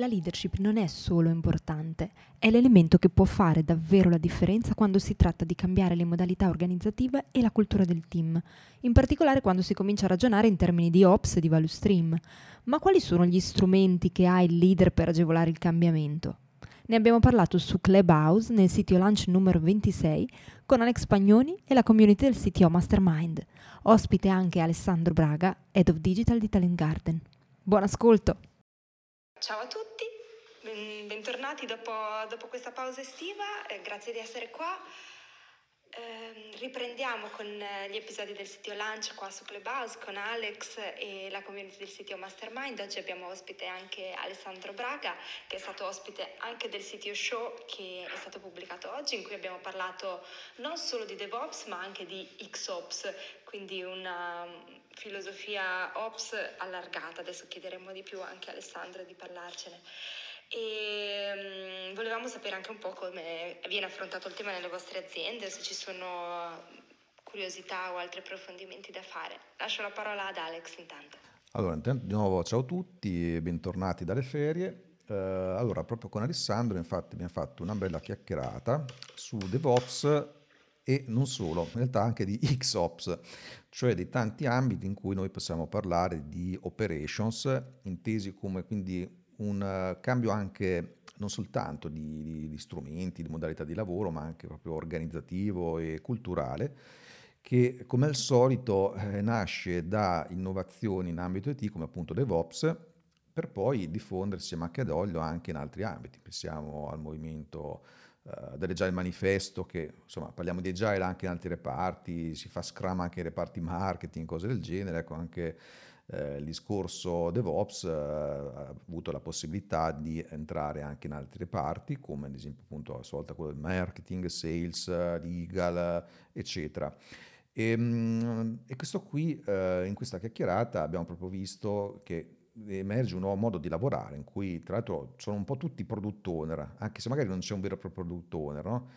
La leadership non è solo importante, è l'elemento che può fare davvero la differenza quando si tratta di cambiare le modalità organizzative e la cultura del team, in particolare quando si comincia a ragionare in termini di ops e di value stream. Ma quali sono gli strumenti che ha il leader per agevolare il cambiamento? Ne abbiamo parlato su Clubhouse nel sito Lunch numero 26 con Alex Pagnoni e la community del CTO Mastermind. Ospite anche Alessandro Braga, Head of Digital di Talent Garden. Buon ascolto! Ciao a tutti, bentornati dopo, dopo questa pausa estiva, eh, grazie di essere qua. Eh, riprendiamo con eh, gli episodi del sito Lunch qua su Clubhouse con Alex e la community del sito Mastermind. Oggi abbiamo ospite anche Alessandro Braga, che è stato ospite anche del sito Show che è stato pubblicato oggi, in cui abbiamo parlato non solo di DevOps ma anche di XOps, quindi una filosofia Ops allargata. Adesso chiederemo di più anche a Alessandro di parlarcene. E um, volevamo sapere anche un po' come viene affrontato il tema nelle vostre aziende, se ci sono curiosità o altri approfondimenti da fare. Lascio la parola ad Alex intanto. Allora, intanto di nuovo ciao a tutti, bentornati dalle ferie. Uh, allora, proprio con Alessandro, infatti, abbiamo fatto una bella chiacchierata su DevOps e non solo, in realtà anche di XOps, cioè di tanti ambiti in cui noi possiamo parlare di operations, intesi come quindi un uh, cambio anche non soltanto di, di, di, strumenti, di modalità di lavoro, ma anche proprio organizzativo e culturale, che come al solito eh, nasce da innovazioni in ambito IT come appunto DevOps, per poi diffondersi a macchia d'olio anche in altri ambiti. Pensiamo al movimento uh, dell'Agile Manifesto, che insomma parliamo di Agile anche in altri reparti, si fa Scrum anche in reparti marketing, cose del genere, ecco anche eh, il discorso DevOps eh, ha avuto la possibilità di entrare anche in altri reparti, come ad esempio appunto a sua volta quello del marketing, sales, legal, eccetera. E, ehm, e questo qui, eh, in questa chiacchierata, abbiamo proprio visto che emerge un nuovo modo di lavorare in cui tra l'altro sono un po' tutti product owner, anche se magari non c'è un vero e proprio product owner, no?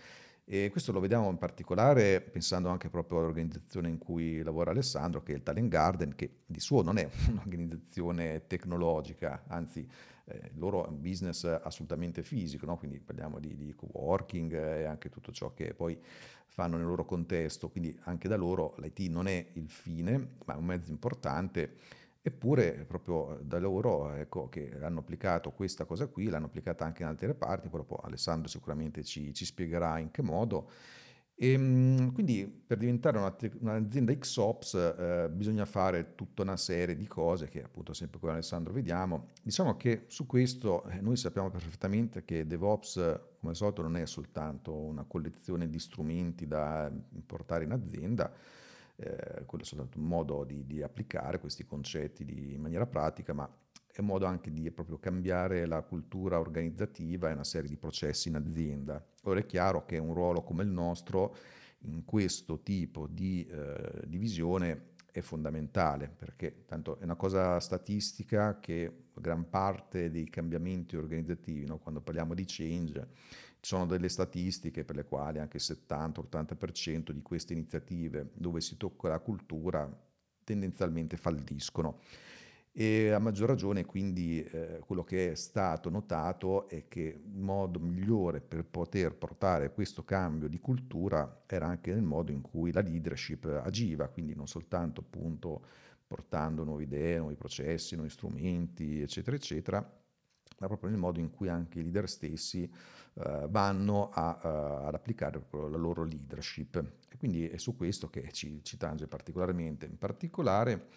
E questo lo vediamo in particolare pensando anche proprio all'organizzazione in cui lavora Alessandro, che è il Talent Garden, che di suo non è un'organizzazione tecnologica, anzi eh, loro è un business assolutamente fisico, no? quindi parliamo di, di co-working e anche tutto ciò che poi fanno nel loro contesto, quindi anche da loro l'IT non è il fine, ma è un mezzo importante Eppure proprio da loro ecco, che hanno applicato questa cosa qui, l'hanno applicata anche in altre reparti, poi dopo Alessandro sicuramente ci, ci spiegherà in che modo. E, ehm, quindi per diventare una un'azienda XOps eh, bisogna fare tutta una serie di cose che appunto sempre con Alessandro vediamo. Diciamo che su questo eh, noi sappiamo perfettamente che DevOps come al solito non è soltanto una collezione di strumenti da portare in azienda, eh, quello è soltanto un modo di, di applicare questi concetti di, in maniera pratica, ma è un modo anche di proprio cambiare la cultura organizzativa e una serie di processi in azienda. Ora è chiaro che un ruolo come il nostro in questo tipo di eh, divisione è fondamentale perché tanto è una cosa statistica che gran parte dei cambiamenti organizzativi, no? quando parliamo di change, ci sono delle statistiche per le quali anche il 70-80% di queste iniziative dove si tocca la cultura tendenzialmente falliscono. E a maggior ragione quindi eh, quello che è stato notato è che il modo migliore per poter portare questo cambio di cultura era anche nel modo in cui la leadership agiva, quindi non soltanto appunto portando nuove idee, nuovi processi, nuovi strumenti, eccetera, eccetera, ma proprio nel modo in cui anche i leader stessi uh, vanno a, uh, ad applicare la loro leadership. E quindi è su questo che ci, ci tange particolarmente, in particolare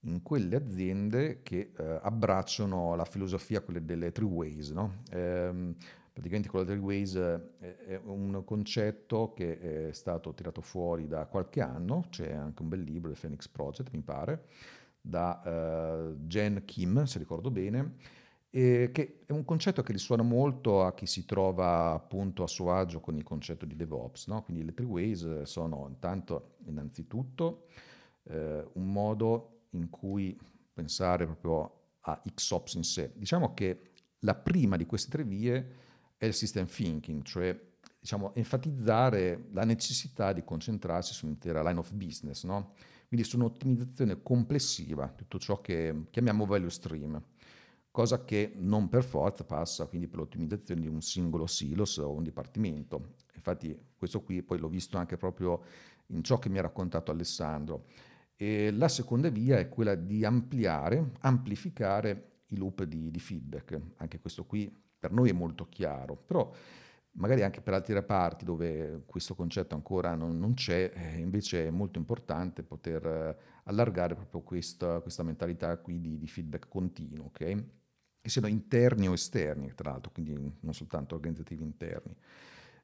in quelle aziende che uh, abbracciano la filosofia, delle three ways. No? Ehm, praticamente quello delle three ways è un concetto che è stato tirato fuori da qualche anno, c'è anche un bel libro, The Phoenix Project mi pare, da Jen Kim, se ricordo bene, eh, che è un concetto che risuona molto a chi si trova appunto a suo agio con il concetto di DevOps. No? Quindi le three ways sono intanto, innanzitutto, eh, un modo in cui pensare proprio a XOps in sé. Diciamo che la prima di queste tre vie è il system thinking, cioè diciamo, enfatizzare la necessità di concentrarsi sull'intera line of business, no? quindi su un'ottimizzazione complessiva, tutto ciò che chiamiamo value stream cosa che non per forza passa quindi per l'ottimizzazione di un singolo silos o un dipartimento. Infatti questo qui poi l'ho visto anche proprio in ciò che mi ha raccontato Alessandro. E la seconda via è quella di ampliare, amplificare i loop di, di feedback. Anche questo qui per noi è molto chiaro, però magari anche per altre parti dove questo concetto ancora non, non c'è, eh, invece è molto importante poter eh, allargare proprio questa, questa mentalità qui di, di feedback continuo, ok? Che siano interni o esterni, tra l'altro, quindi non soltanto organizzativi interni.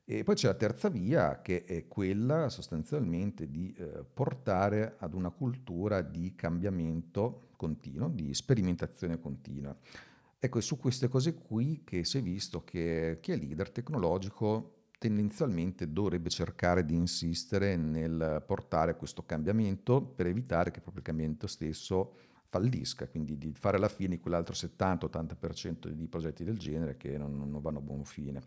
E poi c'è la terza via che è quella sostanzialmente di eh, portare ad una cultura di cambiamento continuo, di sperimentazione continua. Ecco, è su queste cose qui che si è visto che chi è leader tecnologico tendenzialmente dovrebbe cercare di insistere nel portare questo cambiamento per evitare che proprio il cambiamento stesso fallisca, quindi di fare alla fine quell'altro 70-80% di progetti del genere che non, non, vanno a buon fine.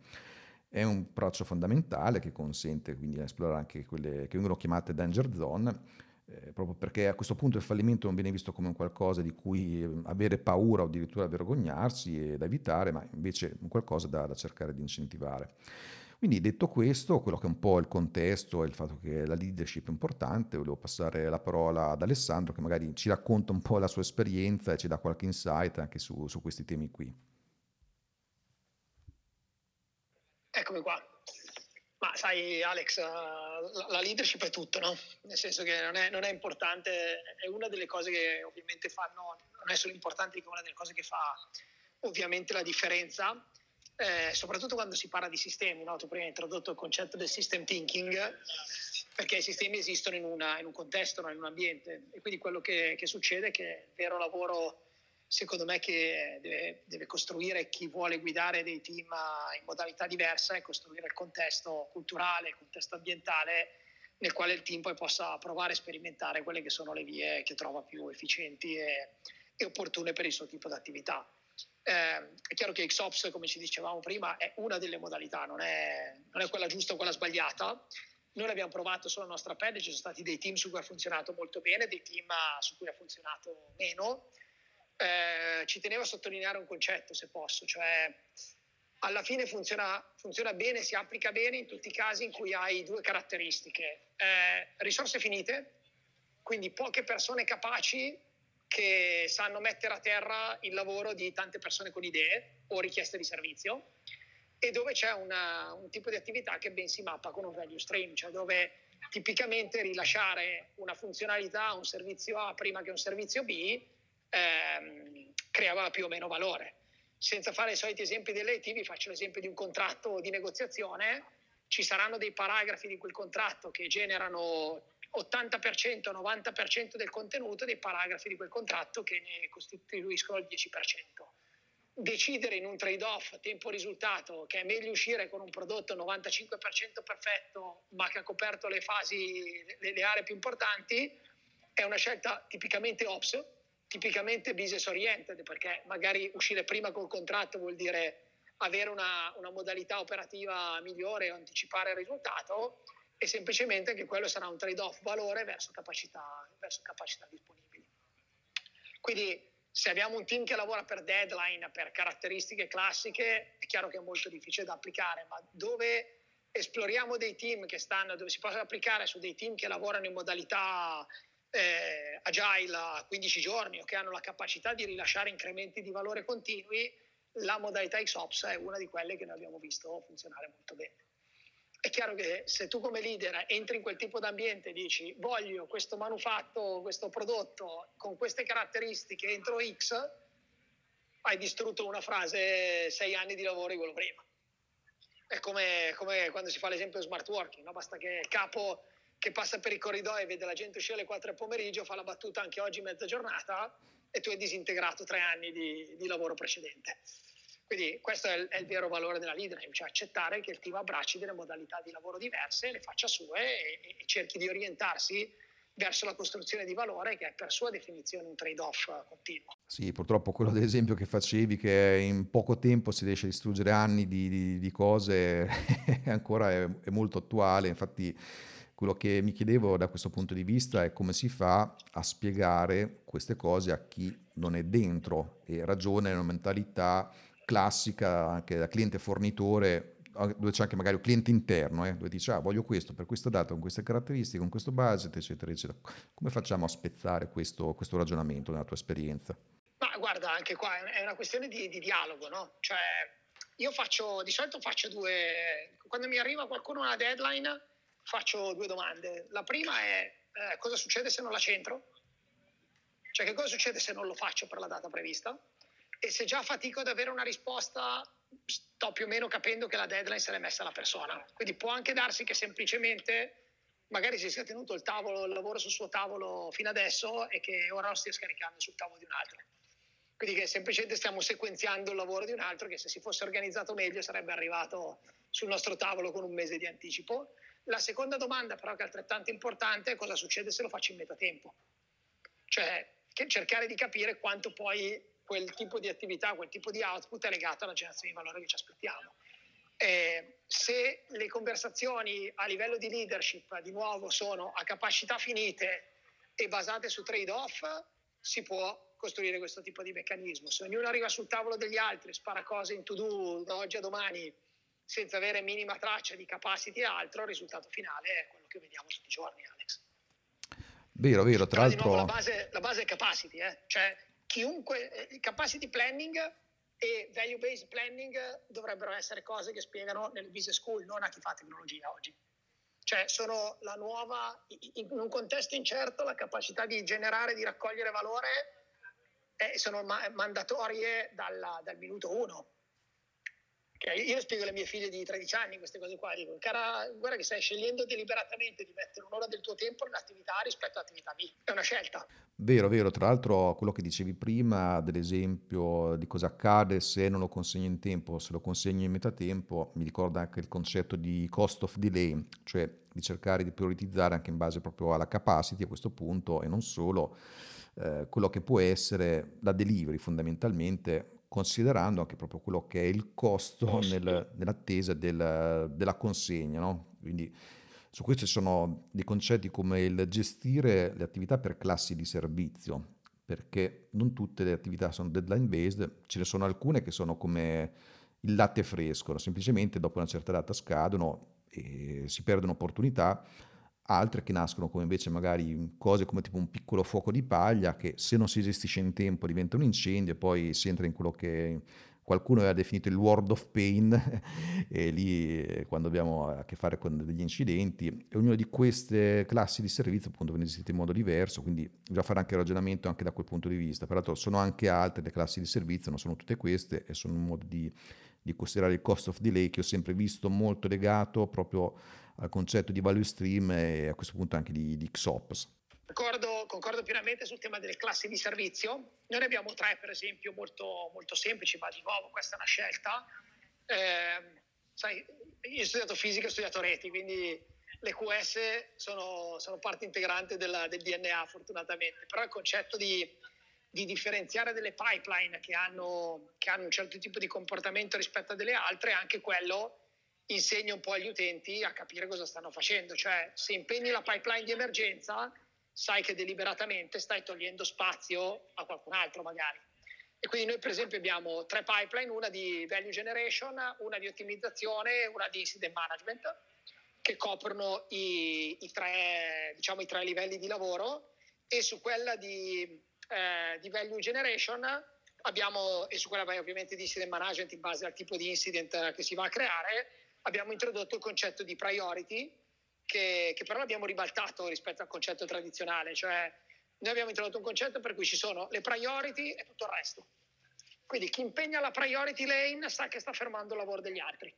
È un approccio fondamentale che consente quindi di esplorare anche quelle che vengono chiamate danger zone, eh, proprio perché a questo punto il fallimento non viene visto come un qualcosa di cui eh, avere paura o addirittura vergognarsi e da evitare, ma invece qualcosa da, da cercare di incentivare. Quindi detto questo, quello che è un po' il contesto e il fatto che la leadership è importante, volevo passare la parola ad Alessandro che magari ci racconta un po' la sua esperienza e ci dà qualche insight anche su, su questi temi qui. Eccomi qua. Ma sai Alex, la leadership è tutto, no? Nel senso che non è, non è, importante, è una delle cose che ovviamente fanno, non è solo importante, è una delle cose che fa ovviamente la differenza eh, soprattutto quando si parla di sistemi. No? Tu prima hai introdotto il concetto del system thinking, perché i sistemi esistono in, una, in un contesto, no? in un ambiente. E quindi quello che, che, succede è che il vero lavoro, secondo me, che deve, deve, costruire chi vuole guidare dei team in modalità diversa è costruire il contesto culturale, il contesto ambientale nel quale il team poi possa provare a sperimentare quelle che sono le vie che trova più efficienti e, e opportune per il suo tipo di attività. Eh, è chiaro che XOPS, come ci dicevamo prima, è una delle modalità, non è, non è quella giusta o quella sbagliata. Noi l'abbiamo provato sulla nostra pelle, ci sono stati dei team su cui ha funzionato molto bene, dei team su cui ha funzionato meno. Eh, ci tenevo a sottolineare un concetto, se posso, cioè alla fine funziona, funziona, bene, si applica bene in tutti i casi in cui hai due caratteristiche. Eh, risorse finite, quindi poche persone capaci che sanno mettere a terra il lavoro di tante persone con idee o richieste di servizio e dove c'è una, un tipo di attività che ben si mappa con un value stream, cioè dove tipicamente rilasciare una funzionalità un servizio A prima che un servizio B ehm, creava più o meno valore. Senza fare i soliti esempi dell'IT, vi faccio l'esempio di un contratto di negoziazione, ci saranno dei paragrafi di quel contratto che generano 80%, 90% del contenuto dei paragrafi di quel contratto che ne costituiscono il 10%. Decidere in un trade-off tempo-risultato che è meglio uscire con un prodotto 95% perfetto ma che ha coperto le fasi, le, le aree più importanti, è una scelta tipicamente ops, tipicamente business oriented, perché magari uscire prima col contratto vuol dire avere una, una modalità operativa migliore o anticipare il risultato e semplicemente che quello sarà un trade-off valore verso capacità, verso capacità disponibili. Quindi se abbiamo un team che lavora per deadline, per caratteristiche classiche, è chiaro che è molto difficile da applicare, ma dove esploriamo dei team che stanno, dove si possono applicare su dei team che lavorano in modalità eh, agile a 15 giorni o che hanno la capacità di rilasciare incrementi di valore continui, la modalità XOPS è una di quelle che noi abbiamo visto funzionare molto bene. È chiaro che se tu come leader entri in quel tipo di ambiente e dici voglio questo manufatto, questo prodotto con queste caratteristiche entro X, hai distrutto una frase sei anni di lavoro di quello prima. È come, come quando si fa l'esempio smart working, no? basta che il capo che passa per i corridoi e vede la gente uscire alle 4 del pomeriggio fa la battuta anche oggi mezza giornata e tu hai disintegrato tre anni di, di lavoro precedente. Quindi questo è il, è il, vero valore della leadership, cioè accettare che il team abbracci delle modalità di lavoro diverse, le faccia sue e, e cerchi di orientarsi verso la costruzione di valore che è per sua definizione un trade-off continuo. Sì, purtroppo quello dell'esempio che facevi che in poco tempo si riesce a distruggere anni di, di, di cose ancora è, è molto attuale, infatti quello che mi chiedevo da questo punto di vista è come si fa a spiegare queste cose a chi non è dentro e ragiona in una mentalità classica anche da cliente fornitore dove c'è anche magari un cliente interno, eh, dove dice ah voglio questo per questa data, con queste caratteristiche, con questo budget, eccetera, eccetera. Come facciamo a spezzare questo, questo ragionamento nella tua esperienza? Ma guarda, anche qua è una questione di, di dialogo, no? Cioè, io faccio, di solito faccio due, quando mi arriva qualcuno una deadline, faccio due domande. La prima è eh, cosa succede se non la centro? Cioè che cosa succede se non lo faccio per la data prevista? E se già fatico ad avere una risposta, sto più o meno capendo che la deadline se l'è messa la persona. Quindi può anche darsi che semplicemente magari si sia tenuto il, tavolo, il lavoro sul suo tavolo fino adesso e che ora lo stia scaricando sul tavolo di un altro. Quindi che semplicemente stiamo sequenziando il lavoro di un altro che se si fosse organizzato meglio sarebbe arrivato sul nostro tavolo con un mese di anticipo. La seconda domanda però che è altrettanto importante è cosa succede se lo faccio in metatempo. Cioè cercare di capire quanto poi quel tipo di attività, quel tipo di output è legato alla generazione di valore che ci aspettiamo. Eh, se le conversazioni a livello di leadership, di nuovo, sono a capacità finite e basate su trade-off, si può costruire questo tipo di meccanismo. Se ognuno arriva sul tavolo degli altri, spara cose in to-do da oggi a domani senza avere minima traccia di capacity e altro, il risultato finale è quello che vediamo tutti i giorni, Alex. Vero, vero, tra l'altro... La, base, la base è capacity, eh? cioè chiunque, eh, capacity planning e value based planning dovrebbero essere cose che spiegano nelle business school, non a chi fa tecnologia oggi. Cioè sono la nuova, in un contesto incerto, la capacità di generare, di raccogliere valore eh, sono ma- mandatorie dalla, dal minuto uno. Io spiego alle mie figlie di 13 anni queste cose qua, dico, cara, guarda che stai scegliendo deliberatamente di mettere un'ora del tuo tempo nell'attività rispetto all'attività B, è una scelta. Vero, vero, tra l'altro quello che dicevi prima dell'esempio di cosa accade se non lo consegni in tempo, se lo consegni in metà tempo, mi ricorda anche il concetto di cost of delay, cioè di cercare di prioritizzare anche in base proprio alla capacity a questo punto e non solo eh, quello che può essere la delivery fondamentalmente considerando anche proprio quello che è il costo nel, nell'attesa del, della consegna. No? Quindi su questo ci sono dei concetti come il gestire le attività per classi di servizio, perché non tutte le attività sono deadline based, ce ne sono alcune che sono come il latte fresco, semplicemente dopo una certa data scadono e si perdono opportunità altre che nascono come invece magari cose come tipo un piccolo fuoco di paglia che se non si gestisce in tempo diventa un incendio e poi si entra in quello che qualcuno aveva definito il world of pain e lì eh, quando abbiamo a che fare con degli incidenti e ognuna di queste classi di servizio appunto viene gestita in modo diverso quindi bisogna fare anche ragionamento anche da quel punto di vista. Peraltro sono anche altre le classi di servizio non sono tutte queste e sono un modo di, di considerare il cost of delay che ho sempre visto molto legato proprio al concetto di value stream e a questo punto anche di, di XOPS. Concordo, concordo, pienamente sul tema delle classi di servizio. Noi ne abbiamo tre, per esempio, molto, molto semplici, ma di nuovo questa è una scelta. Eh, sai, io ho studiato fisica e ho studiato reti, quindi le QS sono, sono parte integrante della, del DNA, fortunatamente. Però il concetto di, di differenziare delle pipeline che hanno, che hanno un certo tipo di comportamento rispetto a delle altre anche quello insegna un po' agli utenti a capire cosa stanno facendo, cioè se impegni la pipeline di emergenza sai che deliberatamente stai togliendo spazio a qualcun altro magari. E quindi noi per esempio abbiamo tre pipeline, una di value generation, una di ottimizzazione e una di incident management che coprono i, i, tre, diciamo, i tre, livelli di lavoro e su quella di, eh, di value generation abbiamo, e su quella ovviamente di incident management in base al tipo di incident che si va a creare, abbiamo introdotto il concetto di priority, che, che però abbiamo ribaltato rispetto al concetto tradizionale, cioè noi abbiamo introdotto un concetto per cui ci sono le priority e tutto il resto. Quindi chi impegna la priority lane sa che sta fermando il lavoro degli altri.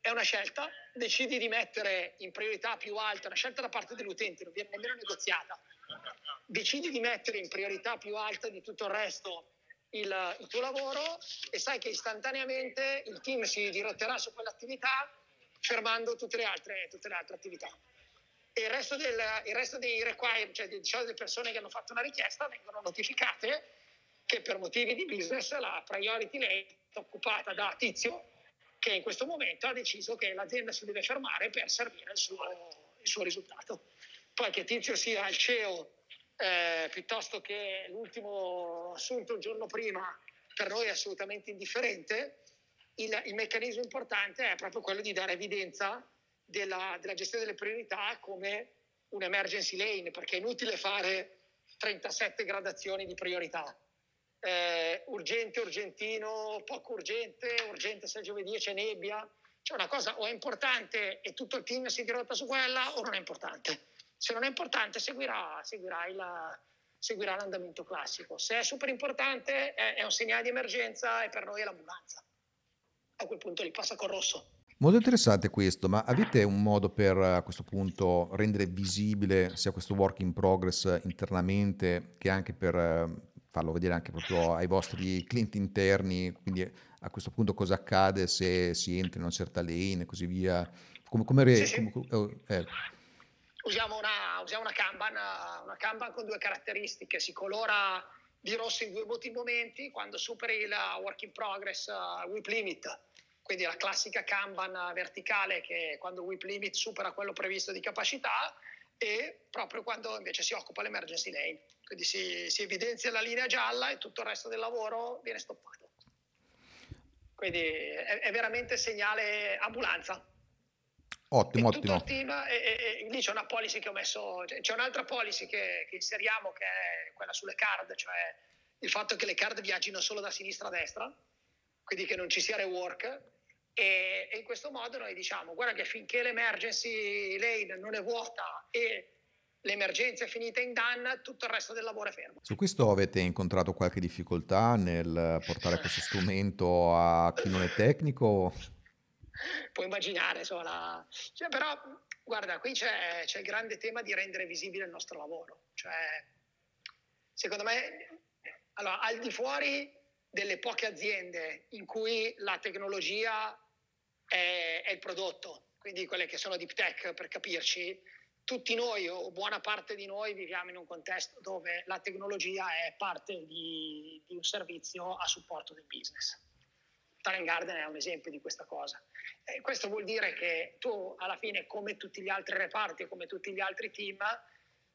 È una scelta, decidi di mettere in priorità più alta, una scelta da parte dell'utente, non viene nemmeno negoziata, decidi di mettere in priorità più alta di tutto il resto il, il tuo lavoro e sai che istantaneamente il team si dirotterà su quell'attività fermando tutte le altre, tutte le altre attività. E il resto, del, il resto dei require, cioè diciamo delle persone che hanno fatto una richiesta, vengono notificate che per motivi di business la priority lane è occupata da Tizio, che in questo momento ha deciso che l'azienda si deve fermare per servire il suo, il suo risultato. Poi che Tizio sia il CEO eh, piuttosto che l'ultimo assunto il giorno prima, per noi è assolutamente indifferente. Il, il meccanismo importante è proprio quello di dare evidenza della, della gestione delle priorità come un emergency lane, perché è inutile fare 37 gradazioni di priorità. Eh, urgente, urgentino, poco urgente, urgente se giovedì c'è nebbia. Cioè una cosa o è importante e tutto il team si dirotta su quella o non è importante. Se non è importante seguirà, seguirà, il, seguirà l'andamento classico. Se è super importante è, è un segnale di emergenza e per noi è l'ambulanza. A quel punto li passa col rosso. Molto interessante questo, ma avete un modo per a questo punto rendere visibile sia questo work in progress internamente che anche per farlo vedere anche proprio ai vostri clienti interni, quindi a questo punto cosa accade se si entra in una certa lane e così via? Come, come, re, Sì, sì. come- eh, Usiamo una, usiamo una Kanban, una Kanban con due caratteristiche, si colora di rosso in due momenti quando superi il work in progress uh, whip limit, quindi la classica Kanban verticale che quando whip limit supera quello previsto di capacità e proprio quando invece si occupa l'emergency lane, quindi si, si evidenzia la linea gialla e tutto il resto del lavoro viene stoppato. Quindi è, è veramente segnale ambulanza. Ottimo, tutto ottimo. team, e, e- lì c'è una policy che ho messo, cioè, c'è un'altra policy che, che inseriamo che è quella sulle card, cioè il fatto che le card viaggino solo da sinistra a destra, quindi che non ci sia rework. E, e in questo modo noi diciamo, guarda che finché l'emergency lane non è vuota e l'emergenza è finita in done, tutto il resto del lavoro è fermo. Su questo avete incontrato qualche difficoltà nel portare questo strumento a chi non è tecnico? Puoi immaginare, insomma, la- cioè, però guarda, qui c'è, c'è il grande tema di rendere visibile il nostro lavoro. Cioè, secondo me, allora, al di fuori delle poche aziende in cui la tecnologia è, è il prodotto, quindi quelle che sono deep tech per capirci, tutti noi o buona parte di noi viviamo in un contesto dove la tecnologia è parte di, di un servizio a supporto del business. Talent Garden è un esempio di questa cosa. E questo vuol dire che tu alla fine, come tutti gli altri reparti, come tutti gli altri team,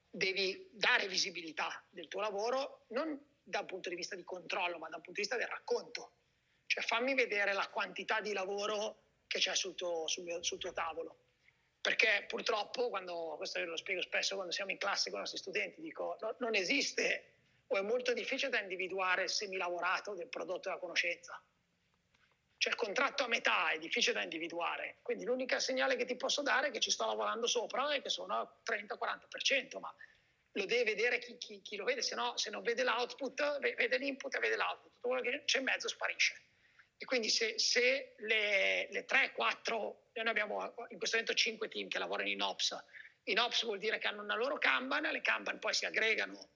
devi dare visibilità del tuo lavoro, non da un punto di vista di controllo, ma da un punto di vista del racconto. Cioè fammi vedere la quantità di lavoro che c'è sul tuo, sul mio- sul tuo tavolo. Perché purtroppo, quando, questo lo spiego spesso quando siamo in classe con i nostri studenti, dico no- non esiste o è molto difficile da individuare il semilavorato del prodotto della conoscenza. Cioè il contratto a metà è difficile da individuare, quindi l'unico segnale che ti posso dare è che ci sto lavorando sopra e che sono al 30-40%, ma lo deve vedere chi, chi- chi lo vede, se no se non vede l'output, ve- vede l'input e vede l'output, tutto quello che c'è in mezzo sparisce. E quindi se, se le, le 3, 4, noi abbiamo in questo momento 5 team che lavorano in Ops, in Ops vuol dire che hanno una loro Kanban, le Kanban poi si aggregano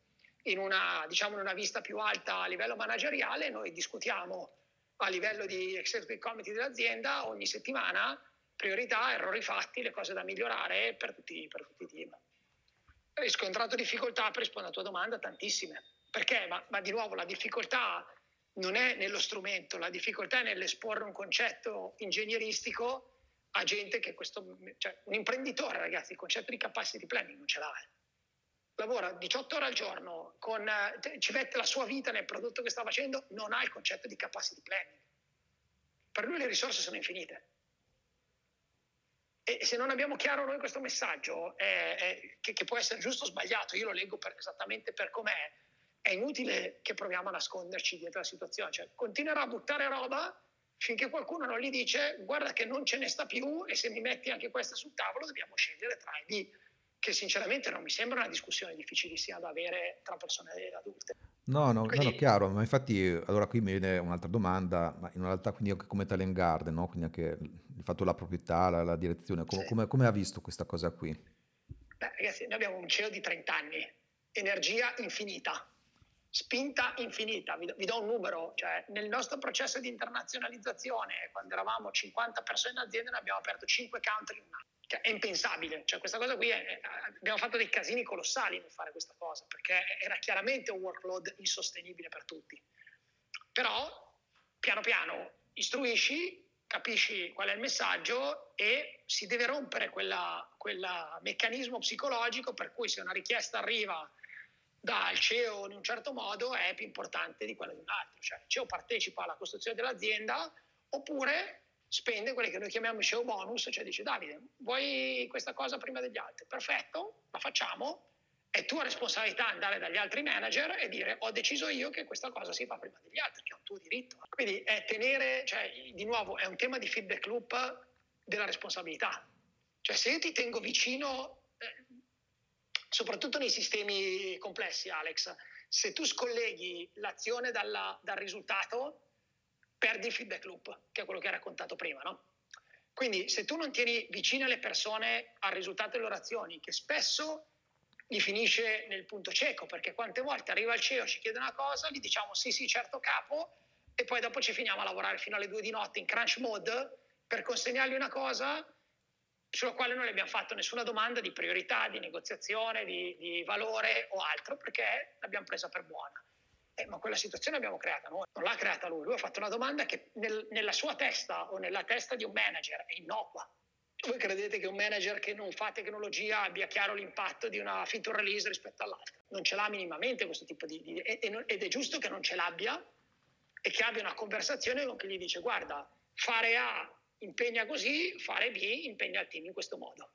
in una, diciamo, in una vista più alta a livello manageriale, noi discutiamo a livello di executive committee dell'azienda ogni settimana priorità, errori fatti, le cose da migliorare per tutti, per tutti i team. Riscontrato difficoltà, per rispondere alla tua domanda, tantissime. Perché? Ma, ma di nuovo la difficoltà non è nello strumento, la difficoltà è nell'esporre un concetto ingegneristico a gente che questo, cioè un imprenditore, ragazzi, il concetto di capacity planning non ce l'ha. eh. Lavora 18 ore al giorno, con, eh, ci mette la sua vita nel prodotto che sta facendo, non ha il concetto di capacity planning. Per lui le risorse sono infinite. E se non abbiamo chiaro noi questo messaggio, eh, eh, che, che può essere giusto o sbagliato, io lo leggo per- esattamente per com'è, è inutile che proviamo a nasconderci dietro la situazione. Cioè, continuerà a buttare roba finché qualcuno non gli dice guarda che non ce ne sta più e se mi metti anche questa sul tavolo dobbiamo scegliere tra i B, che sinceramente non mi sembra una discussione difficilissima da avere tra persone adulte. No, no, no, no, Quindi- chiaro, ma infatti allora qui mi viene un'altra domanda, ma in realtà quindi anche come Talent Garden, no? Quindi anche il fatto della proprietà, la, la direzione, come, Sì. come- come ha visto questa cosa qui? Beh, ragazzi, noi abbiamo un CEO di 30 anni, energia infinita, spinta infinita. Vi do, vi do un numero, cioè nel nostro processo di internazionalizzazione, quando eravamo 50 persone in azienda, ne abbiamo aperto 5 country in un anno. Cioè, è impensabile, cioè, questa cosa qui è, è, abbiamo fatto dei casini colossali nel fare questa cosa, perché era chiaramente un workload insostenibile per tutti. Però, piano piano, istruisci, capisci qual è il messaggio e si deve rompere quel meccanismo psicologico per cui se una richiesta arriva dal CEO in un certo modo è più importante di quella di un altro. Cioè il CEO partecipa alla costruzione dell'azienda oppure spende quelli che noi chiamiamo CEO bonus, cioè dice Davide, vuoi questa cosa prima degli altri? Perfetto, la facciamo. È tua responsabilità andare dagli altri manager e dire ho deciso io che questa cosa si fa prima degli altri, che è un tuo diritto. Quindi è tenere, cioè, di nuovo, è un tema di feedback loop della responsabilità. Cioè se io ti tengo vicino soprattutto nei sistemi complessi, Alex, se tu scolleghi l'azione dalla, dal risultato, perdi il feedback loop, che è quello che hai raccontato prima, no? Quindi se tu non tieni vicine le persone al risultato delle loro azioni, che spesso gli finisce nel punto cieco, perché quante volte arriva il CEO, ci chiede una cosa, gli diciamo sì sì certo capo, e poi dopo ci finiamo a lavorare fino alle due di notte in crunch mode per consegnargli una cosa sulla quale non le abbiamo fatto nessuna domanda di priorità, di negoziazione, di, di valore o altro, perché l'abbiamo presa per buona. Eh, ma quella situazione l'abbiamo creata noi, non l'ha creata lui, lui ha fatto una domanda che nel, nella sua testa o nella testa di un manager è innocua. Voi credete che un manager che non fa tecnologia abbia chiaro l'impatto di una feature release rispetto all'altra? Non ce l'ha minimamente questo tipo di... di ed è giusto che non ce l'abbia e che abbia una conversazione con chi gli dice guarda, fare A impegna così, fare B impegna il team in questo modo.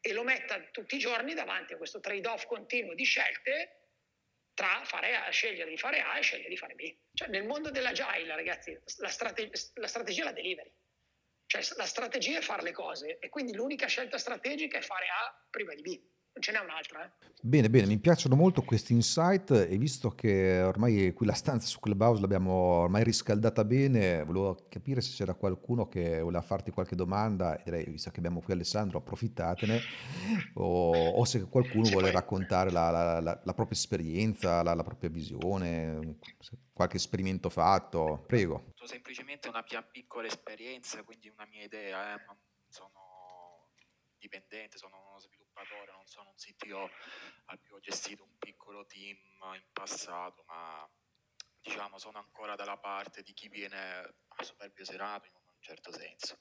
E lo metta tutti i giorni davanti a questo trade-off continuo di scelte tra fare A, scegliere di fare A e scegliere di fare B. Cioè nel mondo dell'agile, ragazzi, la, strate- la strategia la delivery. Cioè la strategia è fare le cose e quindi l'unica scelta strategica è fare A prima di B ce n'è un'altra. Eh? Bene, bene, mi piacciono molto questi insight e visto che ormai qui la stanza su Clubhouse l'abbiamo ormai riscaldata bene, volevo capire se c'era qualcuno che voleva farti qualche domanda direi, visto che abbiamo qui Alessandro, approfittatene o, o se qualcuno sì, vuole poi... raccontare la, la, la, la, propria esperienza, la, propria visione, qualche esperimento fatto, prego. Semplicemente una mia piccola esperienza, quindi una mia idea, eh? sono dipendente, sono uno sviluppatore sviluppatore, non sono un CTO, ho gestito un piccolo team in passato, ma diciamo sono ancora dalla parte di chi viene a superbio serato in un certo senso.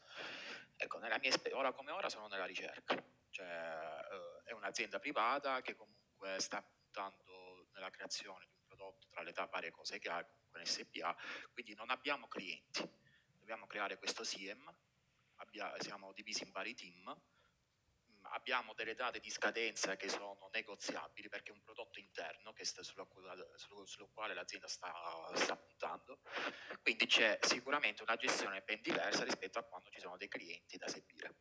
Ecco, nella mia ora come ora sono nella ricerca, cioè eh, è un'azienda privata che comunque sta puntando nella creazione di un prodotto tra le varie cose che ha, in SPA, quindi non abbiamo clienti, dobbiamo creare questo SIEM, siamo divisi in vari team, abbiamo delle date di scadenza che sono negoziabili perché è un prodotto interno sta sulla, sullo quale l'azienda sta, sta, puntando, quindi c'è sicuramente una gestione ben diversa rispetto a quando ci sono dei clienti da seguire.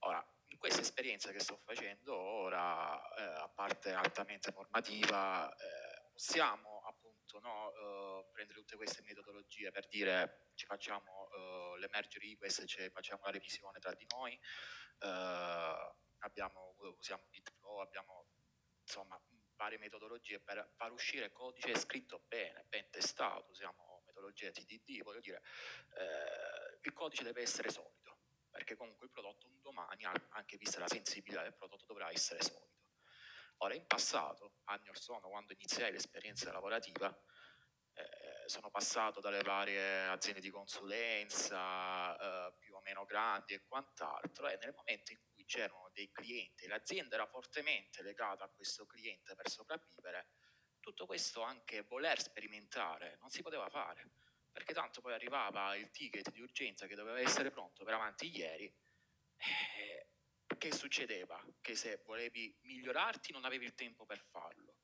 Ora, in questa esperienza che sto facendo ora, eh, a parte altamente formativa, eh, possiamo appunto no, eh, prendere tutte queste metodologie per dire ci facciamo eh, l'emerge request, cioè facciamo una revisione tra di noi, eh, abbiamo, usiamo Bitflow, abbiamo insomma varie metodologie per far uscire codice scritto bene, ben testato, usiamo metodologie TDD, voglio dire, eh, il codice deve essere solido, perché comunque il prodotto un domani, anche vista la sensibilità del prodotto, dovrà essere solido. Ora, in passato, anni or sono, quando iniziai l'esperienza lavorativa, eh, sono passato dalle varie aziende di consulenza, eh, più o meno grandi e quant'altro, e nel momento in cui c'erano dei clienti, l'azienda era fortemente legata a questo cliente per sopravvivere, tutto questo anche voler sperimentare non si poteva fare, perché tanto poi arrivava il ticket di urgenza che doveva essere pronto per avanti ieri. Eh, che succedeva? Che se volevi migliorarti non avevi il tempo per farlo.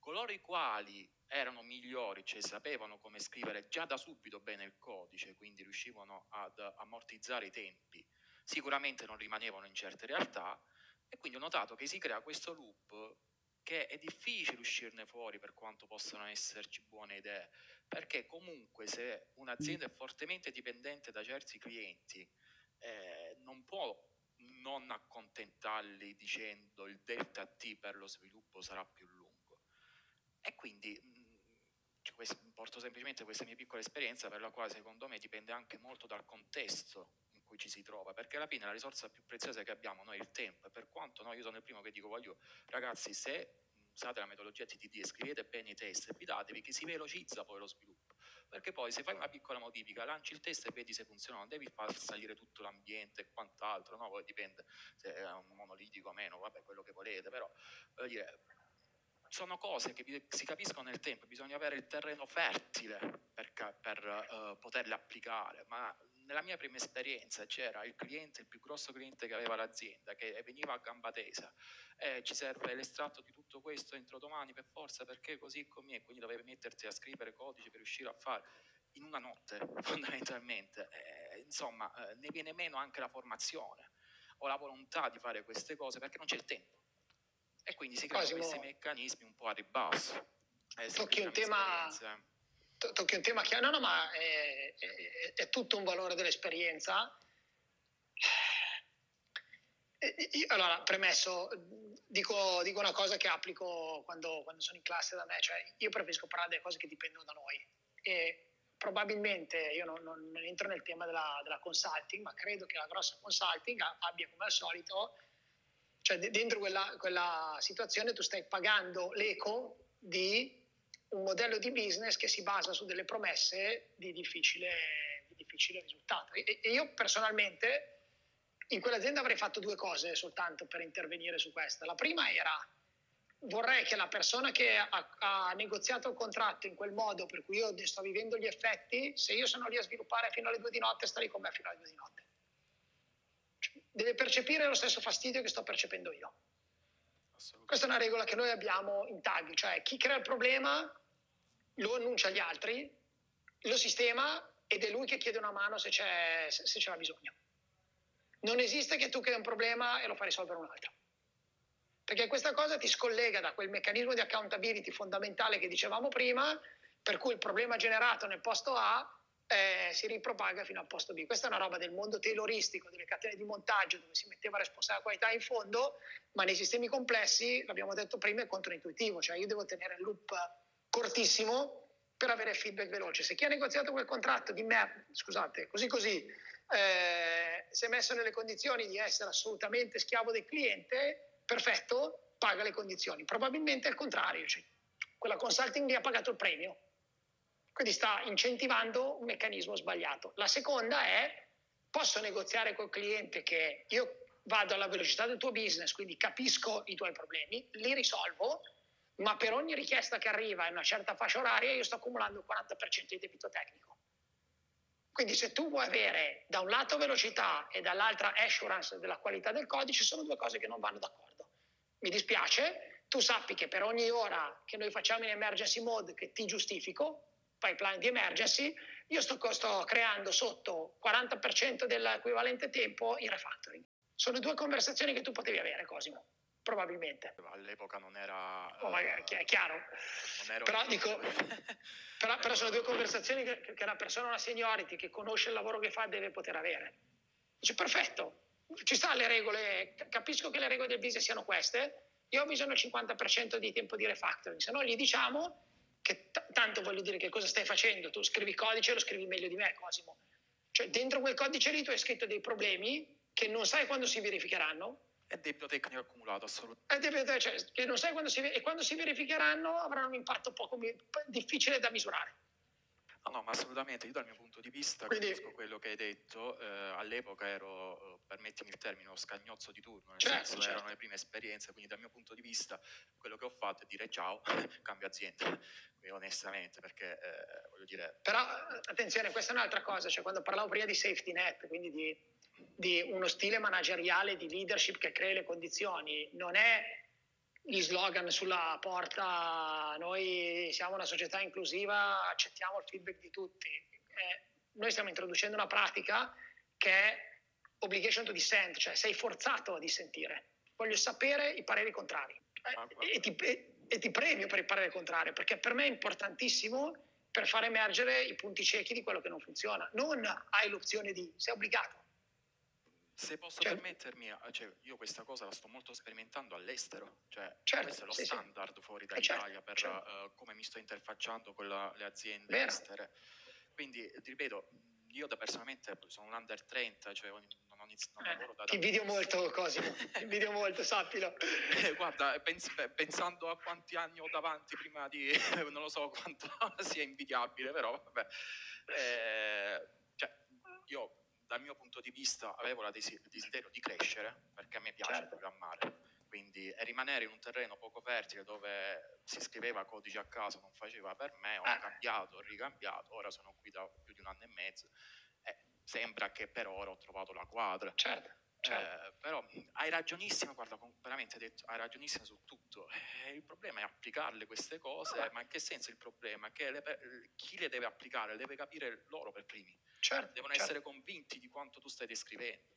Coloro i quali erano migliori, cioè sapevano come scrivere già da subito bene il codice, quindi riuscivano ad ammortizzare i tempi, sicuramente non rimanevano in certe realtà e quindi ho notato che si crea questo loop che è difficile uscirne fuori per quanto possano esserci buone idee, perché comunque se un'azienda è fortemente dipendente da certi clienti, eh, non può non accontentarli dicendo il delta T per lo sviluppo sarà più lungo. E quindi mh, questo, porto semplicemente questa mia piccola esperienza per la quale secondo me dipende anche molto dal contesto cui ci si trova, perché alla fine la risorsa più preziosa che abbiamo noi è il tempo per quanto no, io sono il primo che dico voglio ragazzi se usate la metodologia TTD e scrivete bene i test fidatevi che si velocizza poi lo sviluppo perché poi se fai una piccola modifica lanci il test e vedi se funziona non devi far salire tutto l'ambiente e quant'altro no? poi dipende se è un monolitico o meno vabbè quello che volete però voglio dire sono cose che si capiscono nel tempo, bisogna avere il terreno fertile per, per uh, poterle applicare, ma nella mia prima esperienza c'era il cliente, il più grosso cliente che aveva l'azienda, che veniva a gamba tesa, eh, ci serve l'estratto di tutto questo entro domani per forza perché così come è, quindi dovevi metterti a scrivere codice per riuscire a fare in una notte fondamentalmente. Eh, insomma, eh, ne viene meno anche la formazione o la volontà di fare queste cose perché non c'è il tempo. E quindi si creano questi meccanismi un po' a ribasso. Eh, tocchi un tema tocchi un tema chiaro, no, no, ma è, è, è, tutto un valore dell'esperienza. Io, allora, premesso, dico, dico, una cosa che applico quando, quando, sono in classe da me, cioè io preferisco parlare delle cose che dipendono da noi e probabilmente io non, non entro nel tema della, della, consulting, ma credo che la grossa consulting abbia come al solito, cioè dentro quella, quella situazione tu stai pagando l'eco di un modello di business che si basa su delle promesse di difficile, di difficile risultato. E, e io personalmente in quell'azienda avrei fatto due cose soltanto per intervenire su questa. La prima era vorrei che la persona che ha, ha, negoziato il contratto in quel modo per cui io sto vivendo gli effetti, se io sono lì a sviluppare fino alle due di notte, starei con me fino alle due di notte. Cioè, deve percepire lo stesso fastidio che sto percependo io. Questa è una regola che noi abbiamo in tag, cioè chi crea il problema lo annuncia agli altri, lo sistema ed è lui che chiede una mano se c'è, se c'è bisogno. Non esiste che tu crei un problema e lo fai risolvere un altro. Perché questa cosa ti scollega da quel meccanismo di accountability fondamentale che dicevamo prima, per cui il problema generato nel posto A eh, si ripropaga fino al posto B. Questa è una roba del mondo tailoristico, delle catene di montaggio, dove si metteva responsabile qualità in fondo, ma nei sistemi complessi, l'abbiamo detto prima, è controintuitivo, cioè io devo tenere il loop cortissimo per avere feedback veloce. Se chi ha negoziato quel contratto di merda, scusate, così così, eh, si è messo nelle condizioni di essere assolutamente schiavo del cliente, perfetto, paga le condizioni. Probabilmente è il contrario, cioè, quella consulting gli ha pagato il premio, quindi sta incentivando un meccanismo sbagliato. La seconda è, posso negoziare col cliente che io vado alla velocità del tuo business, quindi capisco i tuoi problemi, li risolvo, ma per ogni richiesta che arriva in una certa fascia oraria io sto accumulando il 40% di debito tecnico. Quindi se tu vuoi avere da un lato velocità e dall'altra assurance della qualità del codice, sono due cose che non vanno d'accordo. Mi dispiace, tu sappi che per ogni ora che noi facciamo in emergency mode che ti giustifico, pipeline di emergency, io sto, sto creando sotto 40% dell'equivalente tempo in refactoring. Sono due conversazioni che tu potevi avere, Cosimo, probabilmente. All'epoca non era... Oh, magari, è chiaro. Però, dico, però, però, sono due conversazioni che, che una persona, una seniority, che conosce il lavoro che fa, deve poter avere. Dice, perfetto, ci stanno le regole, capisco che le regole del business siano queste, io ho bisogno del 50% di tempo di refactoring, se no gli diciamo tanto voglio dire che cosa stai facendo, tu scrivi codice e lo scrivi meglio di me, Cosimo. Cioè dentro quel codice lì tu hai scritto dei problemi che non sai quando si verificheranno. È debito tecnico accumulato, assolutamente. È debito, cioè, che non sai quando si, e quando si verificheranno avranno un impatto poco difficile da misurare. No, no, ma assolutamente, io dal mio punto di vista Quindi, capisco quello che hai detto, eh, all'epoca ero, permettimi il termine, uno scagnozzo di turno, nel certo, senso certo. erano le prime esperienze, quindi dal mio punto di vista quello che ho fatto è dire ciao, cambio azienda, quindi onestamente, perché eh, voglio dire... Però attenzione, questa è un'altra cosa, cioè quando parlavo prima di safety net, quindi di, di uno stile manageriale di leadership che crea le condizioni, non è gli slogan sulla porta, noi siamo una società inclusiva, accettiamo il feedback di tutti. Eh, noi stiamo introducendo una pratica che è obligation to dissent, cioè sei forzato a dissentire. Voglio sapere i pareri contrari eh, e, ti, e, e ti premio per il parere contrario, perché per me è importantissimo per far emergere i punti ciechi di quello che non funziona. Non hai l'opzione di, sei obbligato Se posso Cioè- permettermi, eh, cioè, io questa cosa la sto molto sperimentando all'estero, cioè Certo, questo è lo sì, sì. standard fuori Eh, certo, dall'Italia per certo. eh, come mi sto interfacciando con la- le aziende Vero. estere. Quindi ti ripeto, io da personalmente sono un under 30, cioè non, non, iniz- non Eh, lavoro da ti invidio molto, Cosimo. Ti invidio molto, sappilo. Eh, Guarda, pens- beh, pensando a quanti anni ho davanti prima di... non lo so quanto sia invidiabile, però vabbè. Eh, cioè, io dal mio punto di vista avevo il desiderio di crescere, perché a me piace Certo. programmare, quindi e rimanere in un terreno poco fertile dove si scriveva codice a caso non faceva per me, ho cambiato, ho ricambiato, ora sono qui da più di un anno e mezzo sembra che per ora ho trovato la quadra. Certo, certo. Eh, però hai ragionissimo, guarda, con- veramente hai detto, hai ragionissimo su tutto. Eh, il problema è applicarle queste cose, ma in che senso il problema? Che le chi le deve applicare deve capire loro per primi, certo, devono certo. essere convinti di quanto tu stai descrivendo.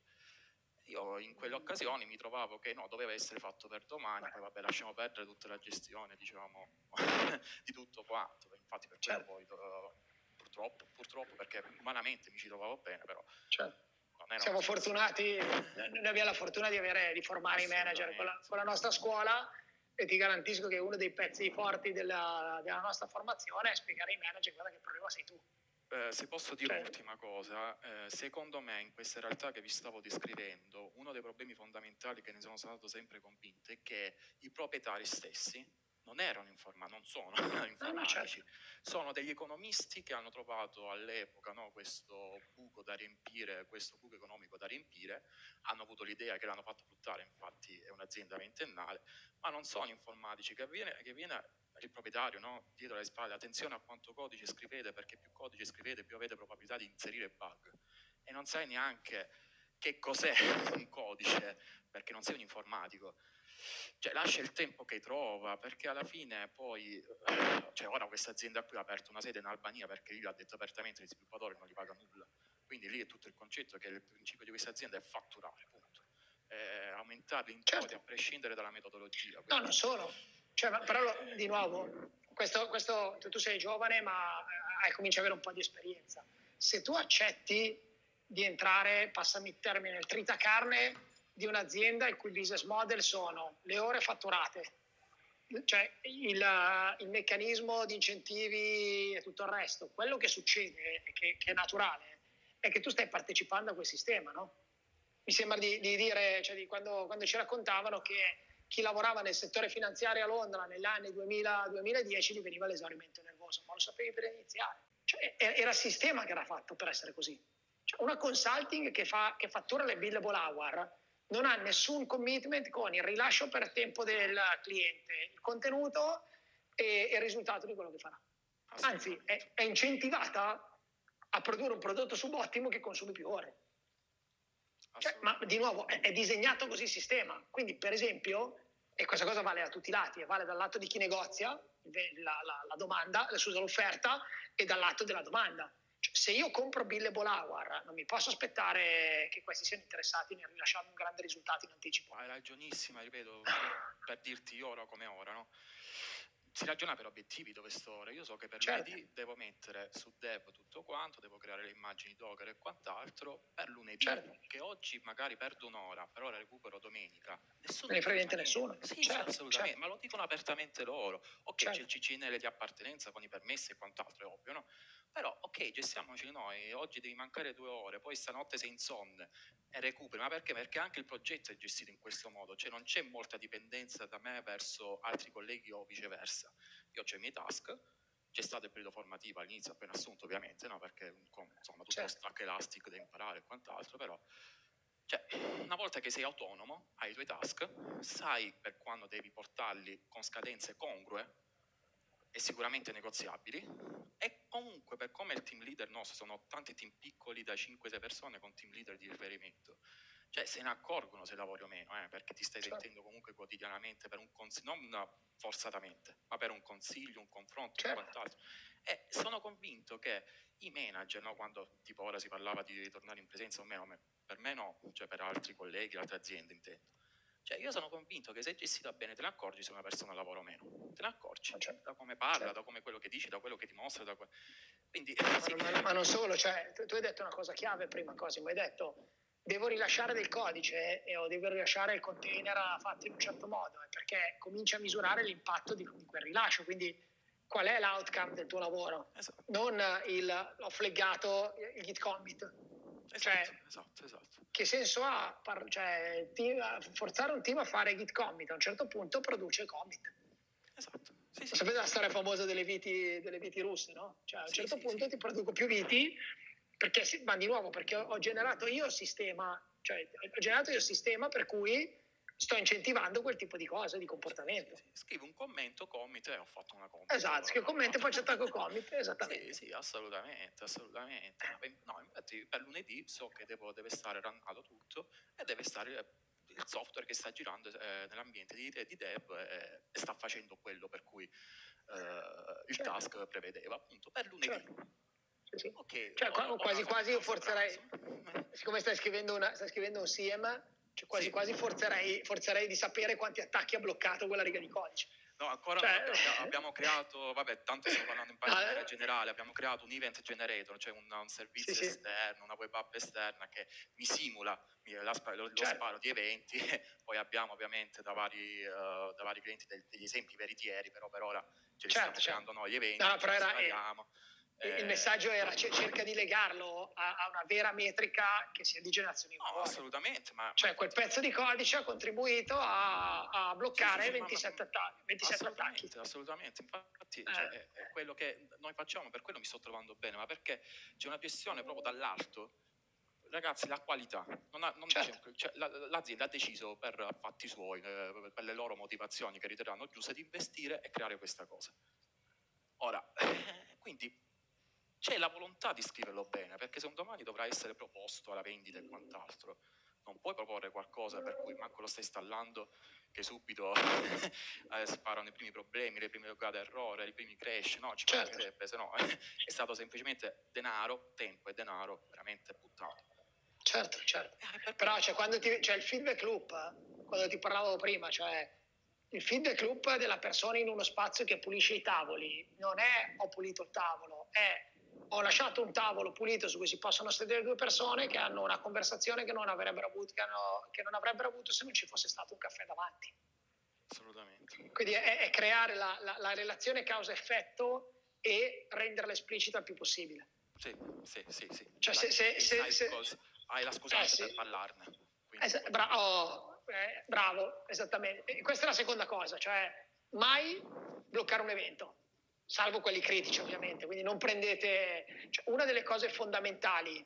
Io in quelle occasioni mi trovavo che no, doveva essere fatto per domani, poi vabbè lasciamo perdere tutta la gestione, diciamo, di tutto quanto. Infatti per quello Certo. poi, eh, purtroppo, purtroppo, perché umanamente mi ci trovavo bene, però certo. Siamo una fortunati, noi abbiamo la fortuna di, avere, di formare i manager con la, con la nostra scuola e ti garantisco che uno dei pezzi forti della, della nostra formazione è spiegare ai manager guarda che il problema sei tu. Eh, se posso dire Cioè- un'ultima cosa, eh, secondo me in queste realtà che vi stavo descrivendo, uno dei problemi fondamentali che ne sono stato sempre convinto è che i proprietari stessi non erano informati, non sono informatici, certo. sono degli economisti che hanno trovato all'epoca no, questo buco da riempire, questo buco economico da riempire, hanno avuto l'idea che l'hanno fatto buttare, infatti è un'azienda ventennale, ma non sono informatici, che viene, che viene il proprietario no, dietro le spalle, attenzione a quanto codice scrivete, perché più codice scrivete più avete probabilità di inserire bug. E non sai neanche che cos'è un codice, perché non sei un informatico. Cioè, lascia il tempo che trova, perché alla fine poi, eh, cioè ora questa azienda qui ha aperto una sede in Albania perché lì l'ha detto apertamente, gli sviluppatori non gli paga nulla. Quindi lì è tutto il concetto che il principio di questa azienda è fatturare, punto. Eh, aumentare introiti Certo. a prescindere dalla metodologia. No, Quindi- non solo. Cioè, ma- però di nuovo, questo, questo- tu, sei giovane ma eh, hai cominci ad avere un po' di esperienza. Se tu accetti di entrare, passami il termine, nel tritacarne di un'azienda il cui business model sono le ore fatturate, cioè il, il meccanismo di incentivi e tutto il resto, quello che succede, che, che è naturale, è che tu stai partecipando a quel sistema, no? Mi sembra di, di dire, cioè di quando, quando ci raccontavano che chi lavorava nel settore finanziario a Londra negli anni 2000-2010 gli veniva l'esaurimento nervoso, ma lo sapevi per iniziare. Cioè, era il sistema che era fatto per essere così. Cioè, una consulting che, fa, che fattura le billable hour non ha nessun commitment con il rilascio per tempo del cliente, il contenuto e, e il risultato di quello che farà. Anzi, è, è incentivata a produrre un prodotto subottimo che consumi più ore. Cioè, ma di nuovo è, è disegnato così il sistema. Quindi, per esempio, e questa cosa vale da tutti i lati, vale dal lato di chi negozia la, la, la domanda, l'offerta, e dal lato della domanda. Cioè, se io compro billable hour, non mi posso aspettare che questi siano interessati nel rilasciarmi un grande risultato in anticipo. Hai ragionissima, ripeto, per dirti ora come ora, no? Si ragiona per obiettivi dove sto ora. Io so che per Certo. lunedì devo mettere su dev tutto quanto, devo creare le immagini Docker e quant'altro. Per lunedì, Certo. che oggi magari perdo un'ora, però la recupero domenica. Nessuno Non ne frega niente nessuno. Sì, Certo, assolutamente, certo. ma lo dicono apertamente loro. Ok, Certo. c'è il CCNL di appartenenza con i permessi e quant'altro, è ovvio, no? Ok, gestiamoci noi, oggi devi mancare due ore, poi stanotte sei insonne e recuperi, ma perché? Perché anche il progetto è gestito in questo modo, cioè non c'è molta dipendenza da me verso altri colleghi o viceversa. Io ho i miei task, c'è stato il periodo formativo all'inizio, appena assunto ovviamente, no? perché insomma tutto lo Certo. stack elastico da imparare e quant'altro, però cioè, una volta che sei autonomo, hai i tuoi task, sai per quando devi portarli con scadenze congrue e sicuramente negoziabili. E comunque per come il team leader nostro sono tanti team piccoli da 5-6 persone con team leader di riferimento. Cioè se ne accorgono se lavori o meno eh, perché ti stai Certo. sentendo comunque quotidianamente per un consiglio non forzatamente ma per un consiglio un confronto e Certo. quant'altro. E sono convinto che i manager no, quando tipo ora si parlava di ritornare in presenza o meno me- per me no cioè per altri colleghi altre aziende intendo. Cioè io sono convinto che se gestita bene te ne accorgi se una persona lavora o meno. Te ne Ma certo. da come parla, Certo. da come quello che dici, da quello che dimostra. Da que- Quindi Ma, sì, ma- ma non solo, cioè, tu, tu hai detto una cosa chiave prima, Cosimo, hai detto devo rilasciare del codice e, o devo rilasciare il container fatto in un certo modo, è perché cominci a misurare l'impatto di, di quel rilascio, quindi qual è l'outcome del tuo lavoro, esatto. non il ho flaggato il git commit. Esatto, cioè, esatto, esatto. Che senso ha par- cioè, team, forzare un team a fare git commit? A un certo punto produce commit. Esatto. Sì, sì. Sapete la storia famosa delle viti, delle viti russe, no? Cioè, a un certo sì, punto ti produco più viti perché, ma di nuovo, perché ho, ho generato io il sistema, cioè ho generato io il sistema per cui sto incentivando quel tipo di cose, di comportamento. Sì, sì. Scrivo un commento, commit e ho fatto una commit. Esatto, scrivo commento e poi ci attacco commit, esattamente. Sì, sì, assolutamente, assolutamente. No, infatti per lunedì so che devo, deve stare rannato tutto e deve stare il software che sta girando eh, nell'ambiente di, di dev eh, sta facendo quello per cui eh, il certo. task prevedeva appunto per lunedì. Certo. Sì. Okay, cioè, ho, quasi quasi io forzerei, siccome stai scrivendo, una, stai scrivendo un CM, cioè quasi sì. quasi forzerei, forzerei di sapere quanti attacchi ha bloccato quella riga di codice. No, ancora cioè... abbiamo creato, vabbè, tanto stiamo parlando in maniera ah, generale, abbiamo creato un event generator, cioè un, un servizio sì, esterno, sì. una web app esterna che mi simula lo, lo certo. sparo di eventi, poi abbiamo ovviamente da vari, uh, da vari clienti degli esempi veritieri, però per ora ce li certo, stiamo certo. creando noi gli eventi, no, però era, il eh, messaggio era cerca di legarlo a, a, una vera metrica che sia di generazione no, assolutamente ma, cioè quel pezzo di codice ha contribuito a, a bloccare sì, sì, 27, attacchi, 27 assolutamente, attacchi assolutamente infatti eh. cioè, è quello che noi facciamo per quello mi sto trovando bene ma perché c'è una questione proprio dall'alto ragazzi, la qualità. Non ha, non certo. cioè, la, l'azienda ha deciso per fatti suoi, eh, per le loro motivazioni che riterranno giuste, di investire e creare questa cosa. Ora, quindi c'è la volontà di scriverlo bene, perché se un domani dovrà essere proposto alla vendita e quant'altro, non puoi proporre qualcosa per cui manco lo stai installando che subito eh, sparano i primi problemi, le prime logate errore, i primi crash, no, ci certo. mancherebbe, se no è stato semplicemente denaro, tempo e denaro veramente buttato. Certo, certo. Eh, Però cioè, quando ti, cioè, il feedback loop, quando ti parlavo prima, cioè il feedback loop della persona in uno spazio che pulisce i tavoli non è ho pulito il tavolo, è ho lasciato un tavolo pulito su cui si possono sedere due persone che hanno una conversazione che non avrebbero avuto, che hanno, che non avrebbero avuto se non ci fosse stato un caffè davanti. Assolutamente. Quindi è, è creare la, la, la relazione causa-effetto e renderla esplicita il più possibile. Sì, sì, sì. sì. Cioè, se, se, se, se, hai la scusante eh, sì. per parlarne. Es- bra- oh, eh, bravo, esattamente. E questa è la seconda cosa, cioè mai bloccare un evento salvo quelli critici ovviamente, quindi non prendete... Cioè, una delle cose fondamentali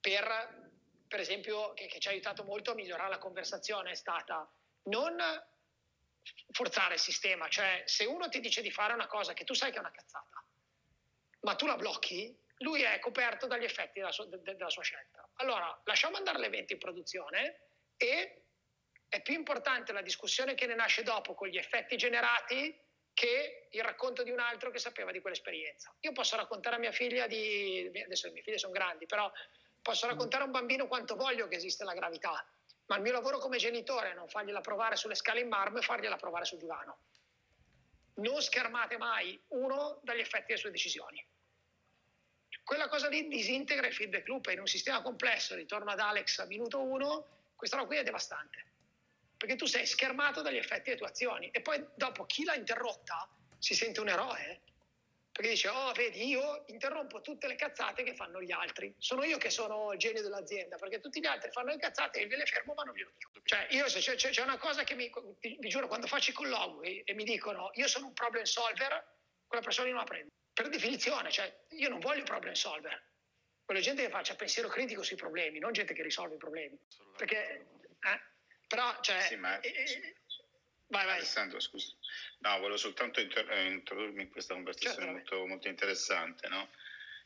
per, per esempio, che, che, ci ha aiutato molto a migliorare la conversazione è stata non forzare il sistema, cioè se uno ti dice di fare una cosa che tu sai che è una cazzata, ma tu la blocchi, lui è coperto dagli effetti della sua, de, della sua scelta. Allora, lasciamo andare l'evento in produzione e è più importante la discussione che ne nasce dopo con gli effetti generati che il racconto di un altro che sapeva di quell'esperienza. Io posso raccontare a mia figlia di... adesso le mie figlie sono grandi, però posso raccontare a un bambino quanto voglio che esiste la gravità, ma il mio lavoro come genitore è non fargliela provare sulle scale in marmo e fargliela provare sul divano. Non schermate mai uno dagli effetti delle sue decisioni. Quella cosa lì disintegra il feedback loop e in un sistema complesso, ritorno ad Alex a minuto uno, questa roba qui è devastante perché tu sei schermato dagli effetti delle tue azioni. E poi dopo chi l'ha interrotta si sente un eroe? Perché dice oh vedi io interrompo tutte le cazzate che fanno gli altri. Sono io che sono il genio dell'azienda perché tutti gli altri fanno le cazzate e io le fermo ma non glielo dico. Cioè io se c'è, c'è una cosa che mi, vi giuro quando faccio i colloqui e mi dicono io sono un problem solver quella persona non la prende. Per definizione cioè io non voglio problem solver. Voglio gente che faccia pensiero critico sui problemi non gente che risolve i problemi. Perché eh, però, cioè... Sì, ma... Eh, vai, vai. Alessandro, scusa. No, volevo soltanto inter- eh, introdurmi in questa conversazione certo, molto, molto, interessante, no?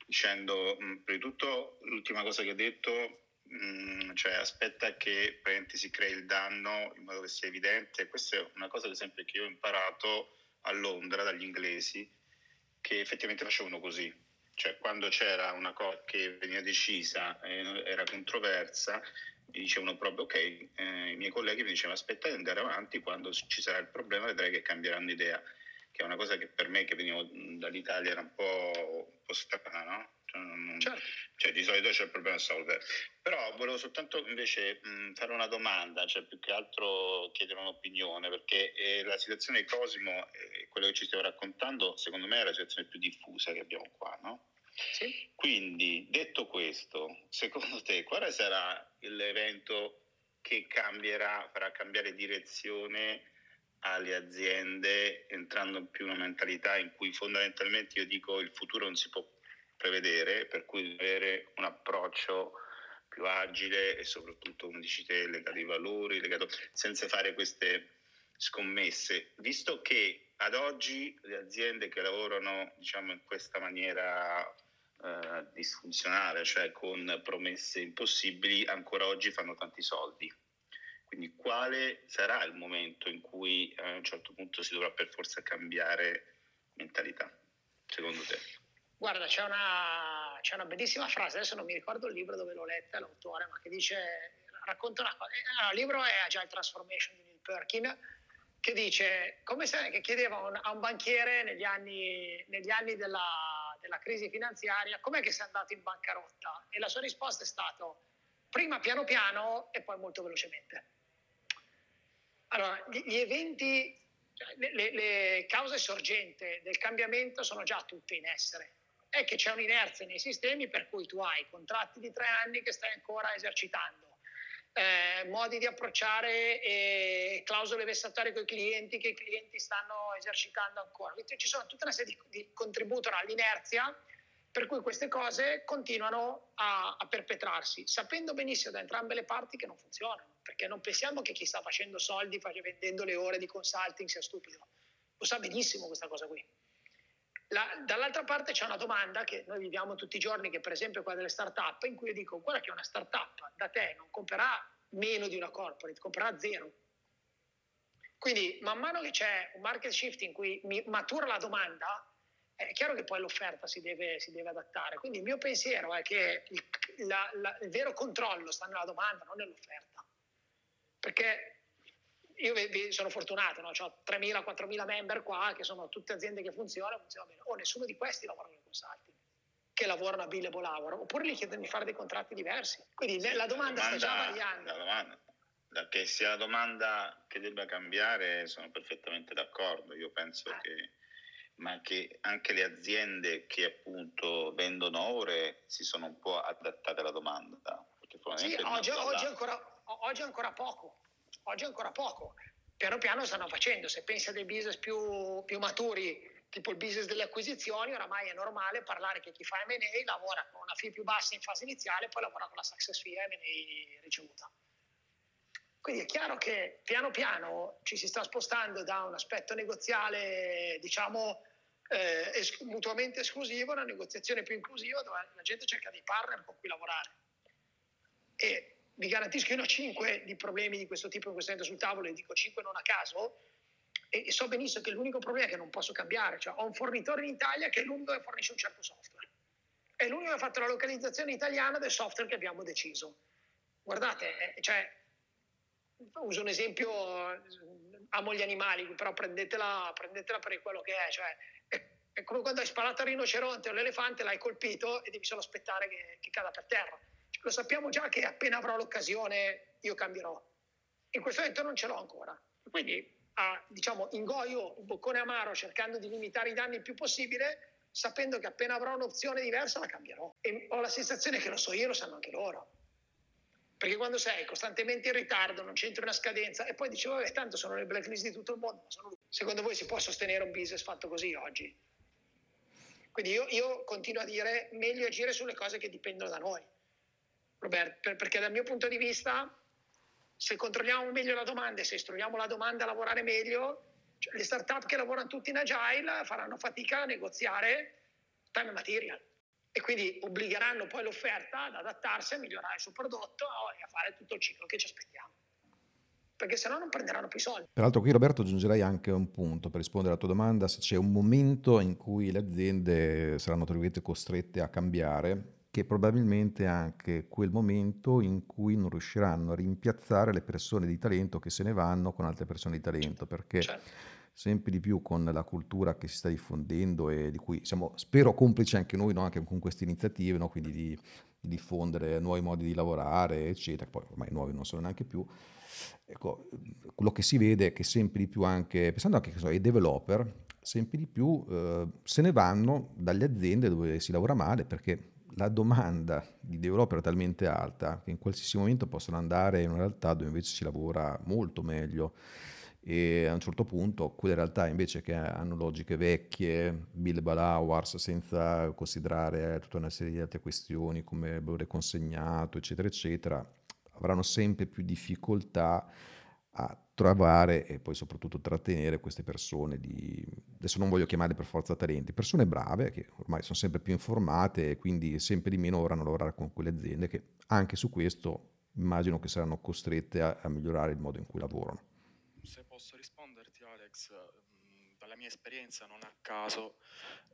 Dicendo, mh, prima di tutto, l'ultima cosa che hai detto, mh, cioè aspetta che si crei il danno in modo che sia evidente. Questa è una cosa, ad esempio, che io ho imparato a Londra dagli inglesi, che effettivamente facevano così. Cioè, quando c'era una cosa che veniva decisa, eh, era controversa, mi dicevano proprio ok, eh, i miei colleghi mi dicevano aspetta di andare avanti, quando ci sarà il problema vedrai che cambieranno idea. che è una cosa che per me che venivo dall'Italia era un po', un po strana, no? Cioè, non, certo. cioè, di solito c'è il problema solver. Però volevo soltanto invece mh, fare una domanda, cioè più che altro chiedere un'opinione, perché eh, la situazione di Cosimo, eh, quello che ci stiamo raccontando, secondo me è la situazione più diffusa che abbiamo qua, no? Sì. Quindi, detto questo, secondo te quale sarà l'evento che cambierà, farà cambiare direzione alle aziende entrando in più una mentalità in cui fondamentalmente io dico il futuro non si può prevedere, per cui avere un approccio più agile e soprattutto, come dici te, legato ai valori, legato, senza fare queste scommesse, visto che ad oggi le aziende che lavorano diciamo, in questa maniera eh, disfunzionale, cioè con promesse impossibili, ancora oggi fanno tanti soldi. Quindi quale sarà il momento in cui a un certo punto si dovrà per forza cambiare mentalità, secondo te? Guarda, c'è una, c'è una bellissima frase, adesso non mi ricordo il libro dove l'ho letta, l'autore, ma che dice, racconta una cosa, eh, il libro è Agile Transformation di Neil Perkin, che dice, come se che chiedeva a un banchiere negli anni, negli anni della, della, crisi finanziaria, com'è che sei andato in bancarotta? E la sua risposta è stata, prima piano piano e poi molto velocemente. Allora, gli, eventi, cioè, le, le, cause sorgente del cambiamento sono già tutte in essere è che c'è un'inerzia nei sistemi per cui tu hai contratti di tre anni che stai ancora esercitando, eh, modi di approcciare e clausole vessatorie con i clienti che i clienti stanno esercitando ancora. Ci sono tutta una serie di, di contributono all'inerzia per cui queste cose continuano a, a, perpetrarsi, sapendo benissimo da entrambe le parti che non funzionano, perché non pensiamo che chi sta facendo soldi vendendo le ore di consulting sia stupido, lo sa benissimo questa cosa qui. La, dall'altra parte c'è una domanda che noi viviamo tutti i giorni, che per esempio è quella delle start-up, in cui io dico, guarda che una start-up da te non comprerà meno di una corporate, comprerà zero. Quindi man mano che c'è un market shift in cui matura la domanda, è chiaro che poi l'offerta si deve, si deve adattare. Quindi il mio pensiero è che il, la, la, il vero controllo sta nella domanda, non nell'offerta. Perché io sono fortunato, no? ho 3.000-4.000 member qua che sono tutte aziende che funzionano, funzionano bene. O oh, nessuno di questi lavora nel consulting, che lavorano a billable hour, oppure gli chiedono di fare dei contratti diversi. Quindi sì, la, domanda la, domanda sta già variando. La domanda, che sia la domanda che debba cambiare, sono perfettamente d'accordo. Io penso ah. che ma che anche le aziende che appunto vendono ore si sono un po' adattate alla domanda. Sì, oggi, oggi, ancora, oggi ancora poco oggi è ancora poco. Piano piano stanno facendo, se pensi a dei business più, più maturi, tipo il business delle acquisizioni, oramai è normale parlare che chi fa M&A lavora con una fee più bassa in fase iniziale e poi lavora con la success fee M&A ricevuta. Quindi è chiaro che piano piano ci si sta spostando da un aspetto negoziale, diciamo, eh, es- mutuamente esclusivo a una negoziazione più inclusiva dove la gente cerca dei partner con cui lavorare. E vi garantisco io ho 5 di problemi di questo tipo in questo momento sul tavolo e dico 5 non a caso e, so benissimo che l'unico problema è che non posso cambiare, cioè ho un fornitore in Italia che è l'unico che fornisce un certo software, è l'unico che ha fatto la localizzazione italiana del software che abbiamo deciso. Guardate, eh, cioè, uso un esempio, amo gli animali, però prendetela, prendetela per quello che è, cioè, è, come quando hai sparato al rinoceronte o all'elefante, l'hai colpito e devi solo aspettare che, che cada per terra lo sappiamo già che appena avrò l'occasione io cambierò. In questo momento non ce l'ho ancora. Quindi ah, diciamo, ingoio il boccone amaro cercando di limitare i danni il più possibile, sapendo che appena avrò un'opzione diversa la cambierò. E ho la sensazione che lo so io, lo sanno anche loro. Perché quando sei costantemente in ritardo, non c'entri una scadenza e poi dici, vabbè, tanto sono le blacklist di tutto il mondo, secondo voi si può sostenere un business fatto così oggi? Quindi io, io continuo a dire, meglio agire sulle cose che dipendono da noi. Roberto, perché dal mio punto di vista, se controlliamo meglio la domanda e se istruiamo la domanda a lavorare meglio, cioè le start-up che lavorano tutti in agile faranno fatica a negoziare time and material e quindi obbligheranno poi l'offerta ad adattarsi a migliorare il suo prodotto e a fare tutto il ciclo che ci aspettiamo. Perché se no non prenderanno più soldi. Peraltro qui Roberto aggiungerei anche un punto per rispondere alla tua domanda, se c'è un momento in cui le aziende saranno costrette a cambiare che probabilmente è anche quel momento in cui non riusciranno a rimpiazzare le persone di talento che se ne vanno con altre persone di talento, perché certo. Sempre di più con la cultura che si sta diffondendo e di cui siamo, spero, complici anche noi, no? anche con queste iniziative, no? quindi di, di, diffondere nuovi modi di lavorare, eccetera, poi ormai nuovi non sono neanche più. Ecco, quello che si vede è che sempre di più anche, pensando anche so, ai developer, sempre di più eh, se ne vanno dalle aziende dove si lavora male perché la domanda di developer è talmente alta che in qualsiasi momento possono andare in una realtà dove invece si lavora molto meglio e a un certo punto quelle realtà invece che hanno logiche vecchie, billable hours senza considerare tutta una serie di altre questioni come valore consegnato eccetera eccetera avranno sempre più difficoltà a trovare e poi soprattutto trattenere queste persone di, adesso non voglio chiamarle per forza talenti, persone brave che ormai sono sempre più informate e quindi sempre di meno vorranno lavorare con quelle aziende che anche su questo immagino che saranno costrette a, a migliorare il modo in cui lavorano. Se posso risponderti Alex, dalla mia esperienza non a caso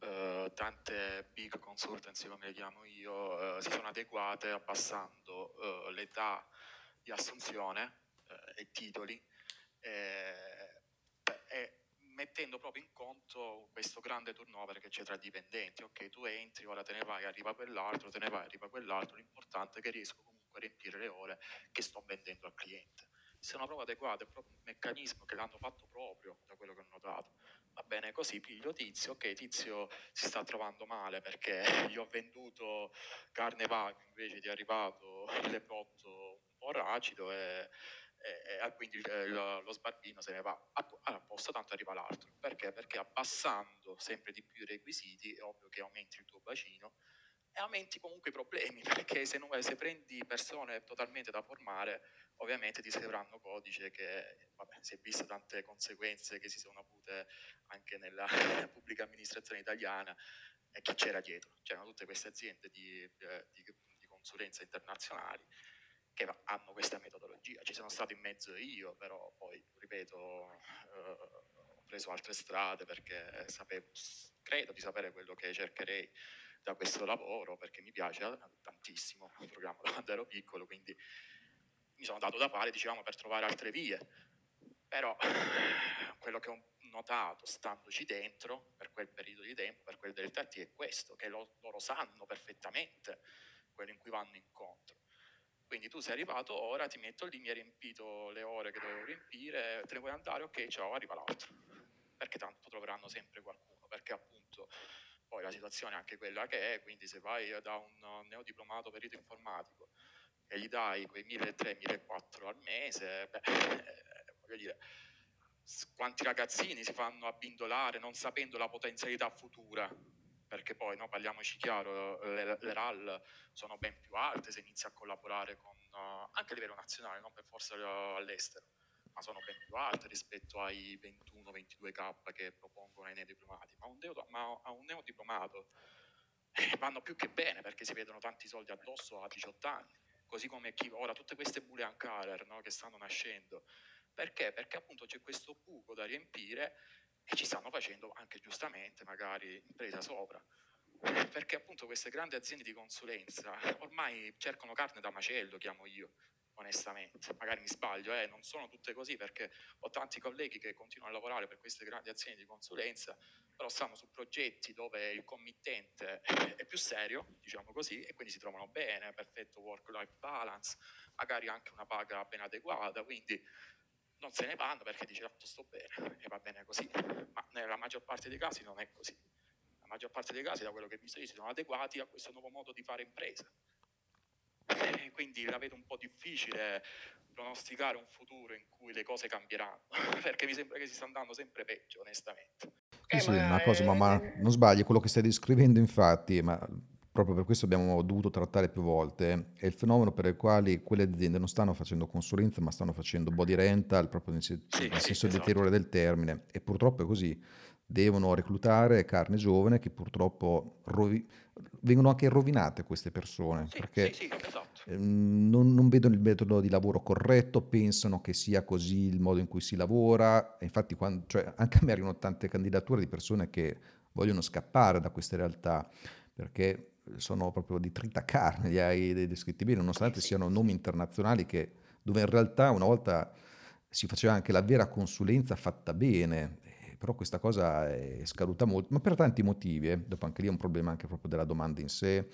eh, tante big consultancy come le chiamo io eh, si sono adeguate abbassando eh, l'età di assunzione eh, e titoli e mettendo proprio in conto questo grande turnover che c'è tra dipendenti. Ok, tu entri, ora te ne vai, arriva quell'altro, te ne vai, arriva quell'altro, l'importante è che riesco comunque a riempire le ore che sto vendendo al cliente. Sono proprio adeguate, è proprio un meccanismo che l'hanno fatto proprio da quello che ho notato. Va bene, così piglio Tizio, ok, Tizio si sta trovando male perché gli ho venduto carne vaga invece di arrivato il prodotto un po' racido e e, e quindi il, lo, lo sbarbino se ne va a, a posto, tanto arriva l'altro. Perché? Perché abbassando sempre di più i requisiti è ovvio che aumenti il tuo bacino e aumenti comunque i problemi, perché se, non, se prendi persone totalmente da formare, ovviamente ti serviranno codice che, vabbè, si è visto tante conseguenze che si sono avute anche nella pubblica amministrazione italiana e chi c'era dietro. C'erano tutte queste aziende di, eh, di, di consulenza internazionali che hanno questa metodologia. Ci sono stato in mezzo io, però poi, ripeto, eh, ho preso altre strade perché sapevo, credo di sapere quello che cercherei da questo lavoro perché mi piace tantissimo il programma da quando ero piccolo, quindi mi sono dato da fare, diciamo, per trovare altre vie. Però quello che ho notato standoci dentro per quel periodo di tempo, per quel delta T, è questo, che lo, loro sanno perfettamente quello in cui vanno incontro quindi tu sei arrivato ora, ti metto lì, mi hai riempito le ore che dovevo riempire, te ne vuoi andare, ok, ciao, arriva l'altro. Perché tanto troveranno sempre qualcuno, perché appunto poi la situazione è anche quella che è, quindi se vai da un neodiplomato perito informatico e gli dai quei 1.300-1.400 al mese, beh, eh, voglio dire, quanti ragazzini si fanno abbindolare non sapendo la potenzialità futura perché poi, no, parliamoci chiaro, le, le, RAL sono ben più alte se inizi a collaborare con, uh, anche a livello nazionale, non per forza uh, all'estero, ma sono ben più alte rispetto ai 21-22k che propongono i neodiplomati. Ma, un deo, ma a un neodiplomato eh, vanno più che bene perché si vedono tanti soldi addosso a 18 anni, così come chi ora tutte queste boolean carer no, che stanno nascendo. Perché? Perché appunto c'è questo buco da riempire e ci stanno facendo anche giustamente magari impresa sopra. Perché appunto queste grandi aziende di consulenza ormai cercano carne da macello, chiamo io, onestamente. Magari mi sbaglio, eh? non sono tutte così perché ho tanti colleghi che continuano a lavorare per queste grandi aziende di consulenza, però stanno su progetti dove il committente è più serio, diciamo così, e quindi si trovano bene, perfetto work-life balance, magari anche una paga ben adeguata, quindi non se ne vanno perché dice tanto sto bene e va bene così, ma nella maggior parte dei casi non è così. La maggior parte dei casi, da quello che ho visto io, si sono adeguati a questo nuovo modo di fare impresa. E quindi la vedo un po' difficile pronosticare un futuro in cui le cose cambieranno, perché mi sembra che si sta andando sempre peggio, onestamente. Sì, sì, una cosa, ma, ma non sbagli, quello che stai descrivendo infatti, ma proprio per questo abbiamo dovuto trattare più volte, è il fenomeno per il quale quelle aziende non stanno facendo consulenza, ma stanno facendo body rental, proprio nel, sen- sì, nel senso sì, esatto. del termine. E purtroppo è così. Devono reclutare carne giovane che purtroppo rovi- vengono anche rovinate queste persone, sì, perché esatto. Ehm, non, non, vedono il metodo di lavoro corretto, pensano che sia così il modo in cui si lavora. infatti quando, cioè, anche a me arrivano tante candidature di persone che vogliono scappare da queste realtà perché sono proprio di trita carne, li hai descritti bene, nonostante siano nomi internazionali che, dove in realtà una volta si faceva anche la vera consulenza fatta bene, però questa cosa è scaduta molto, ma per tanti motivi, eh. dopo anche lì è un problema anche proprio della domanda in sé,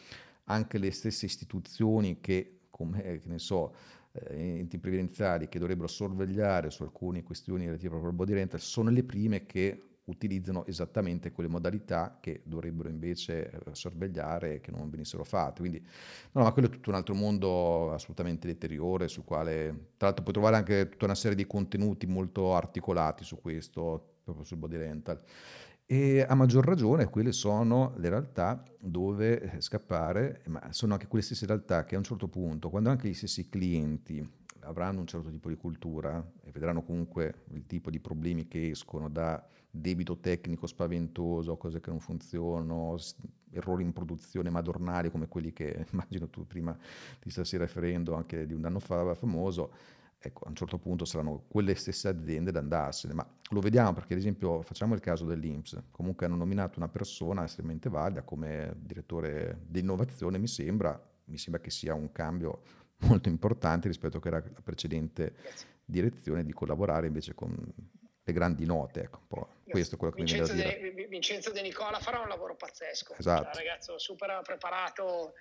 anche le stesse istituzioni che, come che ne so, eh, enti previdenziali che dovrebbero sorvegliare su alcune questioni relative proprio al body rental sono le prime che utilizzano esattamente quelle modalità che dovrebbero invece eh, sorvegliare e che non venissero fatte. Quindi, no, ma quello è tutto un altro mondo assolutamente deteriore, sul quale tra l'altro puoi trovare anche tutta una serie di contenuti molto articolati su questo, proprio sul body rental. E a maggior ragione quelle sono le realtà dove eh, scappare, ma sono anche quelle stesse realtà che a un certo punto, quando anche gli stessi clienti avranno un certo tipo di cultura e vedranno comunque il tipo di problemi che escono da debito tecnico spaventoso, cose che non funzionano, errori in produzione madornali come quelli che immagino tu prima ti stessi riferendo anche di un anno fa famoso, ecco, a un certo punto saranno quelle stesse aziende ad andarsene, ma lo vediamo perché ad esempio facciamo il caso dell'Inps, comunque hanno nominato una persona estremamente valida come direttore di innovazione, mi sembra, mi sembra che sia un cambio molto importante rispetto a che era la precedente direzione di collaborare invece con le grandi note, ecco, un po' questo è quello che Vincenzo mi viene da dire. De, Vincenzo De Nicola farà un lavoro pazzesco, esatto. cioè, ragazzo super preparato,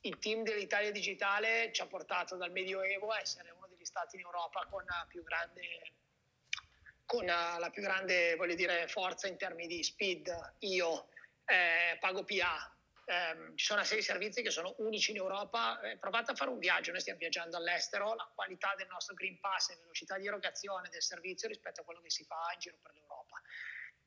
il team dell'Italia Digitale ci ha portato dal Medioevo a essere uno degli stati in Europa con la più grande, con la più grande voglio dire, forza in termini di speed, io, eh, pago PA, eh, ci sono una serie di servizi che sono unici in Europa. Eh, provate a fare un viaggio, noi stiamo viaggiando all'estero, la qualità del nostro Green Pass e velocità di erogazione del servizio rispetto a quello che si fa in giro per l'Europa.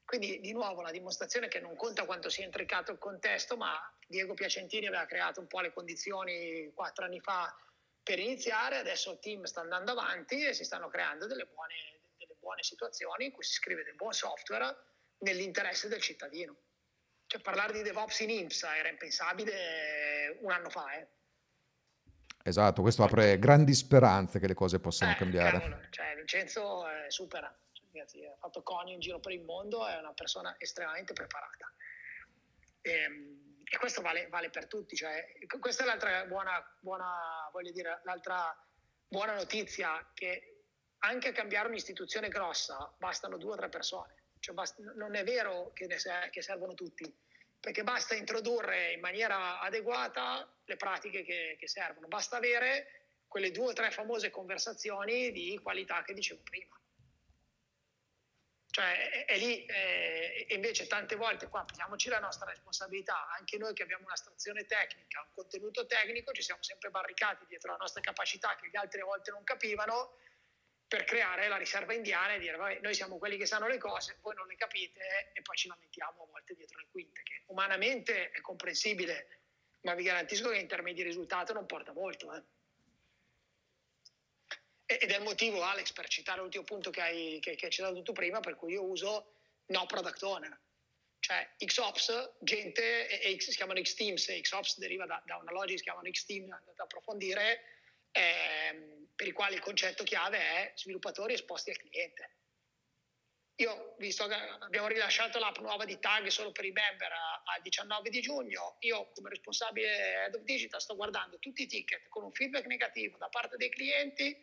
Quindi di nuovo la dimostrazione che non conta quanto sia intricato il contesto, ma Diego Piacentini aveva creato un po' le condizioni quattro anni fa per iniziare, adesso il team sta andando avanti e si stanno creando delle buone, delle buone situazioni in cui si scrive del buon software nell'interesse del cittadino. Cioè, parlare di DevOps in IMSS era impensabile un anno fa. Eh. Esatto, questo apre grandi speranze che le cose possano eh, cambiare. Cavolo, cioè, Vincenzo è supera, ragazzi, ha fatto conio in giro per il mondo, è una persona estremamente preparata. E, ehm, e questo vale, vale, per tutti. Cioè, questa è l'altra buona, buona, voglio dire, l'altra buona notizia, che anche a cambiare un'istituzione grossa bastano due o tre persone. Cioè basta, non è vero che, ne che servono tutti, perché basta introdurre in maniera adeguata le pratiche che, che servono, basta avere quelle due o tre famose conversazioni di qualità che dicevo prima. Cioè, è, lì, eh, invece tante volte qua prendiamoci la nostra responsabilità, anche noi che abbiamo un'astrazione tecnica, un contenuto tecnico, ci siamo sempre barricati dietro la nostra capacità che gli altri a volte non capivano per creare la riserva indiana e dire vabbè, noi siamo quelli che sanno le cose, voi non le capite e poi ci lamentiamo a volte dietro le quinte, che umanamente è comprensibile, ma vi garantisco che in termini di risultato non porta molto. Eh. Ed è il motivo, Alex, per citare l'ultimo punto che hai, che, che hai citato tu prima, per cui io uso no product owner. Cioè XOps, gente, e, e si chiamano X-Teams, XOps deriva da, da una logica si chiamano X-Team, andate ad approfondire, ehm, per i quali il concetto chiave è sviluppatori esposti al cliente. Io, visto che abbiamo rilasciato l'app nuova di Tag solo per i member al 19 di giugno, io come responsabile Head of Digital sto guardando tutti i ticket con un feedback negativo da parte dei clienti,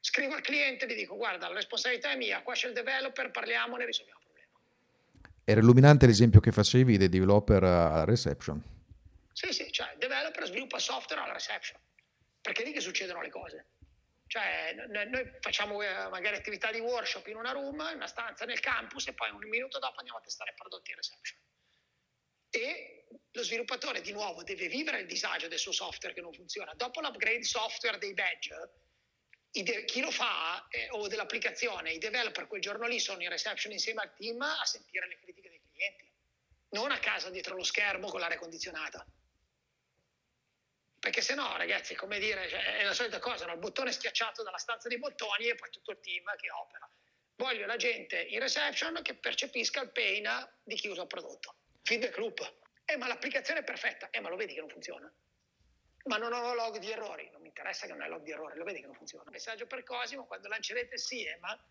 scrivo al cliente e gli dico guarda la responsabilità è mia, qua c'è il developer, parliamone, risolviamo il problema. Era illuminante l'esempio che facevi dei developer alla reception. Sì, sì, cioè il developer sviluppa software alla reception perché è lì che succedono le cose. Cioè, noi facciamo eh, magari attività di workshop in una room, in una stanza nel campus e poi un minuto dopo andiamo a testare prodotti in reception. E lo sviluppatore di nuovo deve vivere il disagio del suo software che non funziona. Dopo l'upgrade software dei badge, chi lo fa eh, o dell'applicazione, i developer quel giorno lì sono in reception insieme al team a sentire le critiche dei clienti, non a casa dietro lo schermo con l'aria condizionata. Perché se no, ragazzi, come dire, cioè, è la solita cosa, no? il bottone schiacciato dalla stanza dei bottoni e poi tutto il team che opera. Voglio la gente in reception che percepisca il pain di chi usa il prodotto. Feedback loop. Eh, ma l'applicazione è perfetta. Eh, ma lo vedi che non funziona. Ma non ho log di errori. Non mi interessa che non hai log di errori, lo vedi che non funziona. Messaggio per Cosimo, quando lancerete SIEMA,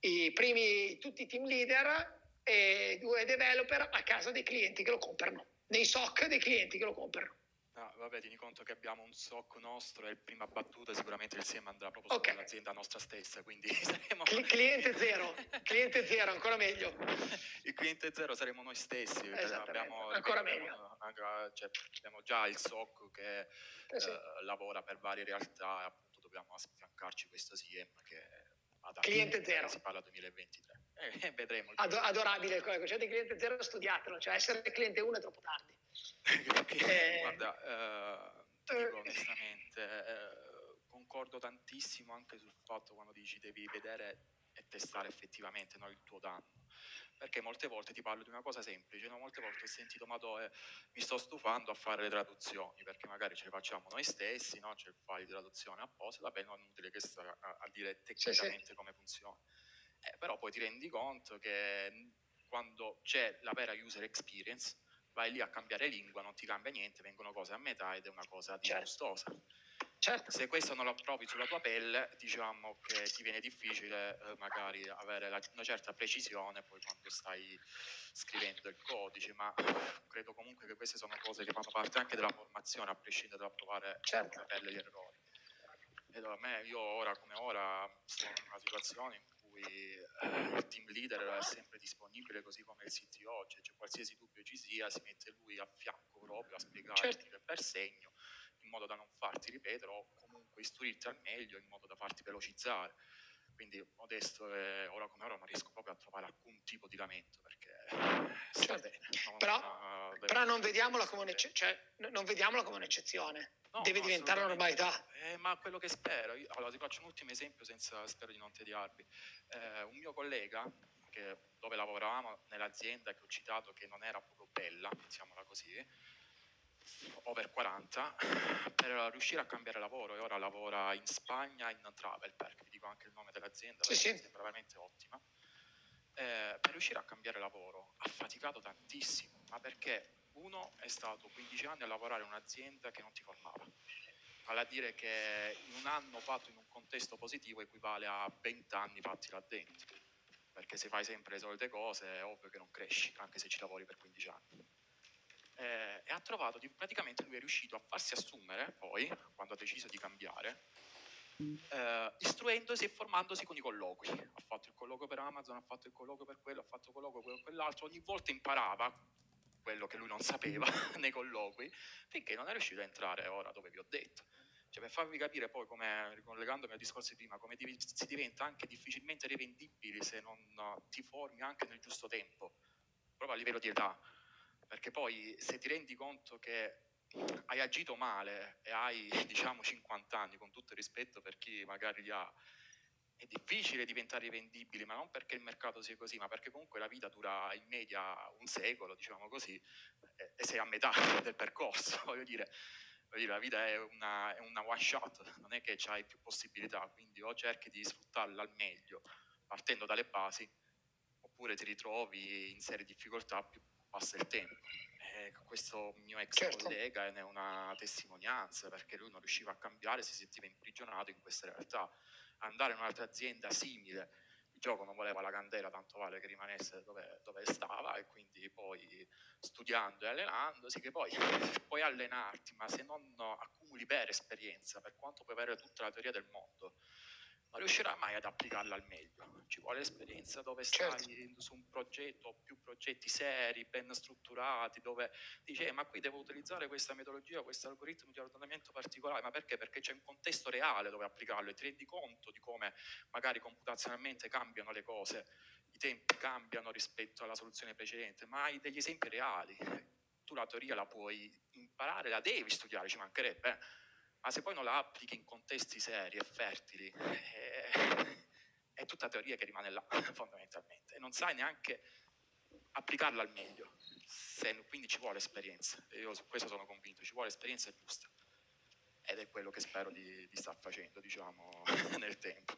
i primi, tutti i team leader e due developer a casa dei clienti che lo comprano, nei SOC dei clienti che lo comprano No, vabbè, tieni conto che abbiamo un SOC nostro e il prima battuta sicuramente il SIEM andrà proprio okay. sull'azienda nostra stessa, quindi saremo... Cl- cliente zero, cliente zero, ancora meglio. il cliente zero saremo noi stessi. Abbiamo, ancora meglio. Abbiamo, cioè, abbiamo già il SOC che eh sì. eh, lavora per varie realtà e appunto dobbiamo affiancarci questo SIEM che cliente zero. Si parla 2023. Eh, vedremo. Ad- adorabile il concetto di cliente zero, studiatelo, cioè essere cliente 1 è troppo tardi. Eh, Guarda, eh, ti dico onestamente, eh, concordo tantissimo anche sul fatto quando dici devi vedere e testare effettivamente no, il tuo danno. Perché molte volte ti parlo di una cosa semplice, no? molte volte ho sentito ma dove mi sto stufando a fare le traduzioni, perché magari ce le facciamo noi stessi, no? c'è il file di traduzione apposta, vabbè non è inutile che sta a, a dire tecnicamente sì, sì. come funziona. Eh, però poi ti rendi conto che quando c'è la vera user experience, vai lì a cambiare lingua, non ti cambia niente, vengono cose a metà ed è una cosa certo. disgustosa. Certo. Se questo non lo provi sulla tua pelle, diciamo che ti viene difficile eh, magari avere la, una certa precisione poi quando stai scrivendo il codice, ma credo comunque che queste sono cose che fanno parte anche della formazione, a prescindere dal provare certo. sulla pelle gli errori. Ed a me, io ora come ora, sono in una situazione in cui il team leader è sempre disponibile, così come il CTO, cioè, cioè qualsiasi dubbio ci sia, si mette lui a fianco proprio a spiegare certo. per segno, in modo da non farti ripetere o comunque istruirti al meglio, in modo da farti velocizzare. Quindi modesto e ora come ora non riesco proprio a trovare alcun tipo di lamento perché certo. bene, non, però, uh, però non, vediamola come cioè, non vediamola come un'eccezione. No, deve no, diventare la normalità. Eh, ma quello che spero, io, allora ti faccio un ultimo esempio senza spero di non tediarvi. Eh, un mio collega che, dove lavoravamo nell'azienda che ho citato che non era proprio bella, diciamola così, over 40, per riuscire a cambiare lavoro e ora lavora in Spagna in Travel Perk, vi dico anche il nome dell'azienda, sì, sì. sembra veramente ottima. Eh, per riuscire a cambiare lavoro ha faticato tantissimo, ma perché uno è stato 15 anni a lavorare in un'azienda che non ti formava, vale a dire che un anno fatto in un contesto positivo equivale a 20 anni fatti là dentro, perché se fai sempre le solite cose è ovvio che non cresci, anche se ci lavori per 15 anni. Eh, e ha trovato, di, praticamente lui è riuscito a farsi assumere poi, quando ha deciso di cambiare, eh, istruendosi e formandosi con i colloqui. Ha fatto il colloquio per Amazon, ha fatto il colloquio per quello, ha fatto il colloquio per quell'altro, ogni volta imparava quello che lui non sapeva nei colloqui, finché non è riuscito a entrare ora dove vi ho detto. Cioè, per farvi capire poi come, ricollegandomi al discorso di prima, come div- si diventa anche difficilmente rivendibili se non ti formi anche nel giusto tempo, proprio a livello di età. Perché poi se ti rendi conto che hai agito male e hai diciamo 50 anni, con tutto il rispetto per chi magari li ha, è difficile diventare vendibili, ma non perché il mercato sia così, ma perché comunque la vita dura in media un secolo, diciamo così, e sei a metà del percorso, voglio dire. Voglio dire la vita è una, è una one shot, non è che hai più possibilità, quindi o cerchi di sfruttarla al meglio partendo dalle basi, oppure ti ritrovi in serie difficoltà più passa il tempo. Questo mio ex certo. collega ne è una testimonianza perché lui non riusciva a cambiare, si sentiva imprigionato in questa realtà andare in un'altra azienda simile. Il gioco non voleva la candela, tanto vale che rimanesse dove, dove stava e quindi poi studiando e allenandosi, che poi puoi allenarti, ma se non accumuli vera esperienza, per quanto puoi avere tutta la teoria del mondo, non riuscirà mai ad applicarla al meglio. Ci vuole esperienza dove stai certo. su un progetto o più progetti seri, ben strutturati, dove dici eh, ma qui devo utilizzare questa metodologia, questo algoritmo di ordinamento particolare, ma perché? Perché c'è un contesto reale dove applicarlo e ti rendi conto di come magari computazionalmente cambiano le cose, i tempi cambiano rispetto alla soluzione precedente, ma hai degli esempi reali. Tu la teoria la puoi imparare, la devi studiare, ci mancherebbe. Eh? Ma se poi non la applichi in contesti seri e fertili, eh, è tutta teoria che rimane là, fondamentalmente, e non sai neanche applicarla al meglio. Se, quindi ci vuole esperienza, io su questo sono convinto, ci vuole esperienza giusta. Ed è quello che spero di, di star facendo, diciamo, nel tempo.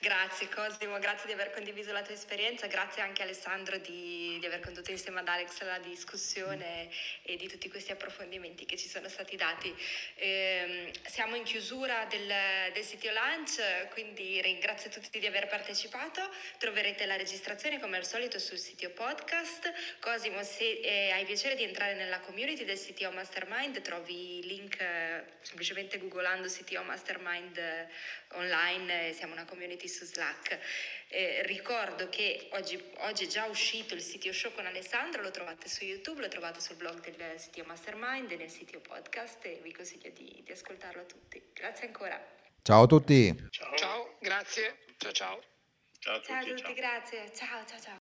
Grazie Cosimo, grazie di aver condiviso la tua esperienza, grazie anche Alessandro di, di aver condotto insieme ad Alex la discussione e di tutti questi approfondimenti che ci sono stati dati. Eh, siamo in chiusura del, del sito lunch, quindi ringrazio tutti di aver partecipato, troverete la registrazione come al solito sul sito podcast. Cosimo, se eh, hai piacere di entrare nella community del CTO Mastermind, trovi il link eh, semplicemente googolando CTO Mastermind eh, online, siamo una community su Slack. Eh, ricordo che oggi, oggi, è già uscito il CTO Show con Alessandro, lo trovate su YouTube, lo trovate sul blog del CTO Mastermind e nel CTO Podcast e vi consiglio di, di ascoltarlo a tutti. Grazie ancora. Ciao a tutti. Ciao, ciao grazie. Ciao ciao. Ciao a tutti. Ciao a tutti, ciao. grazie. Ciao ciao ciao.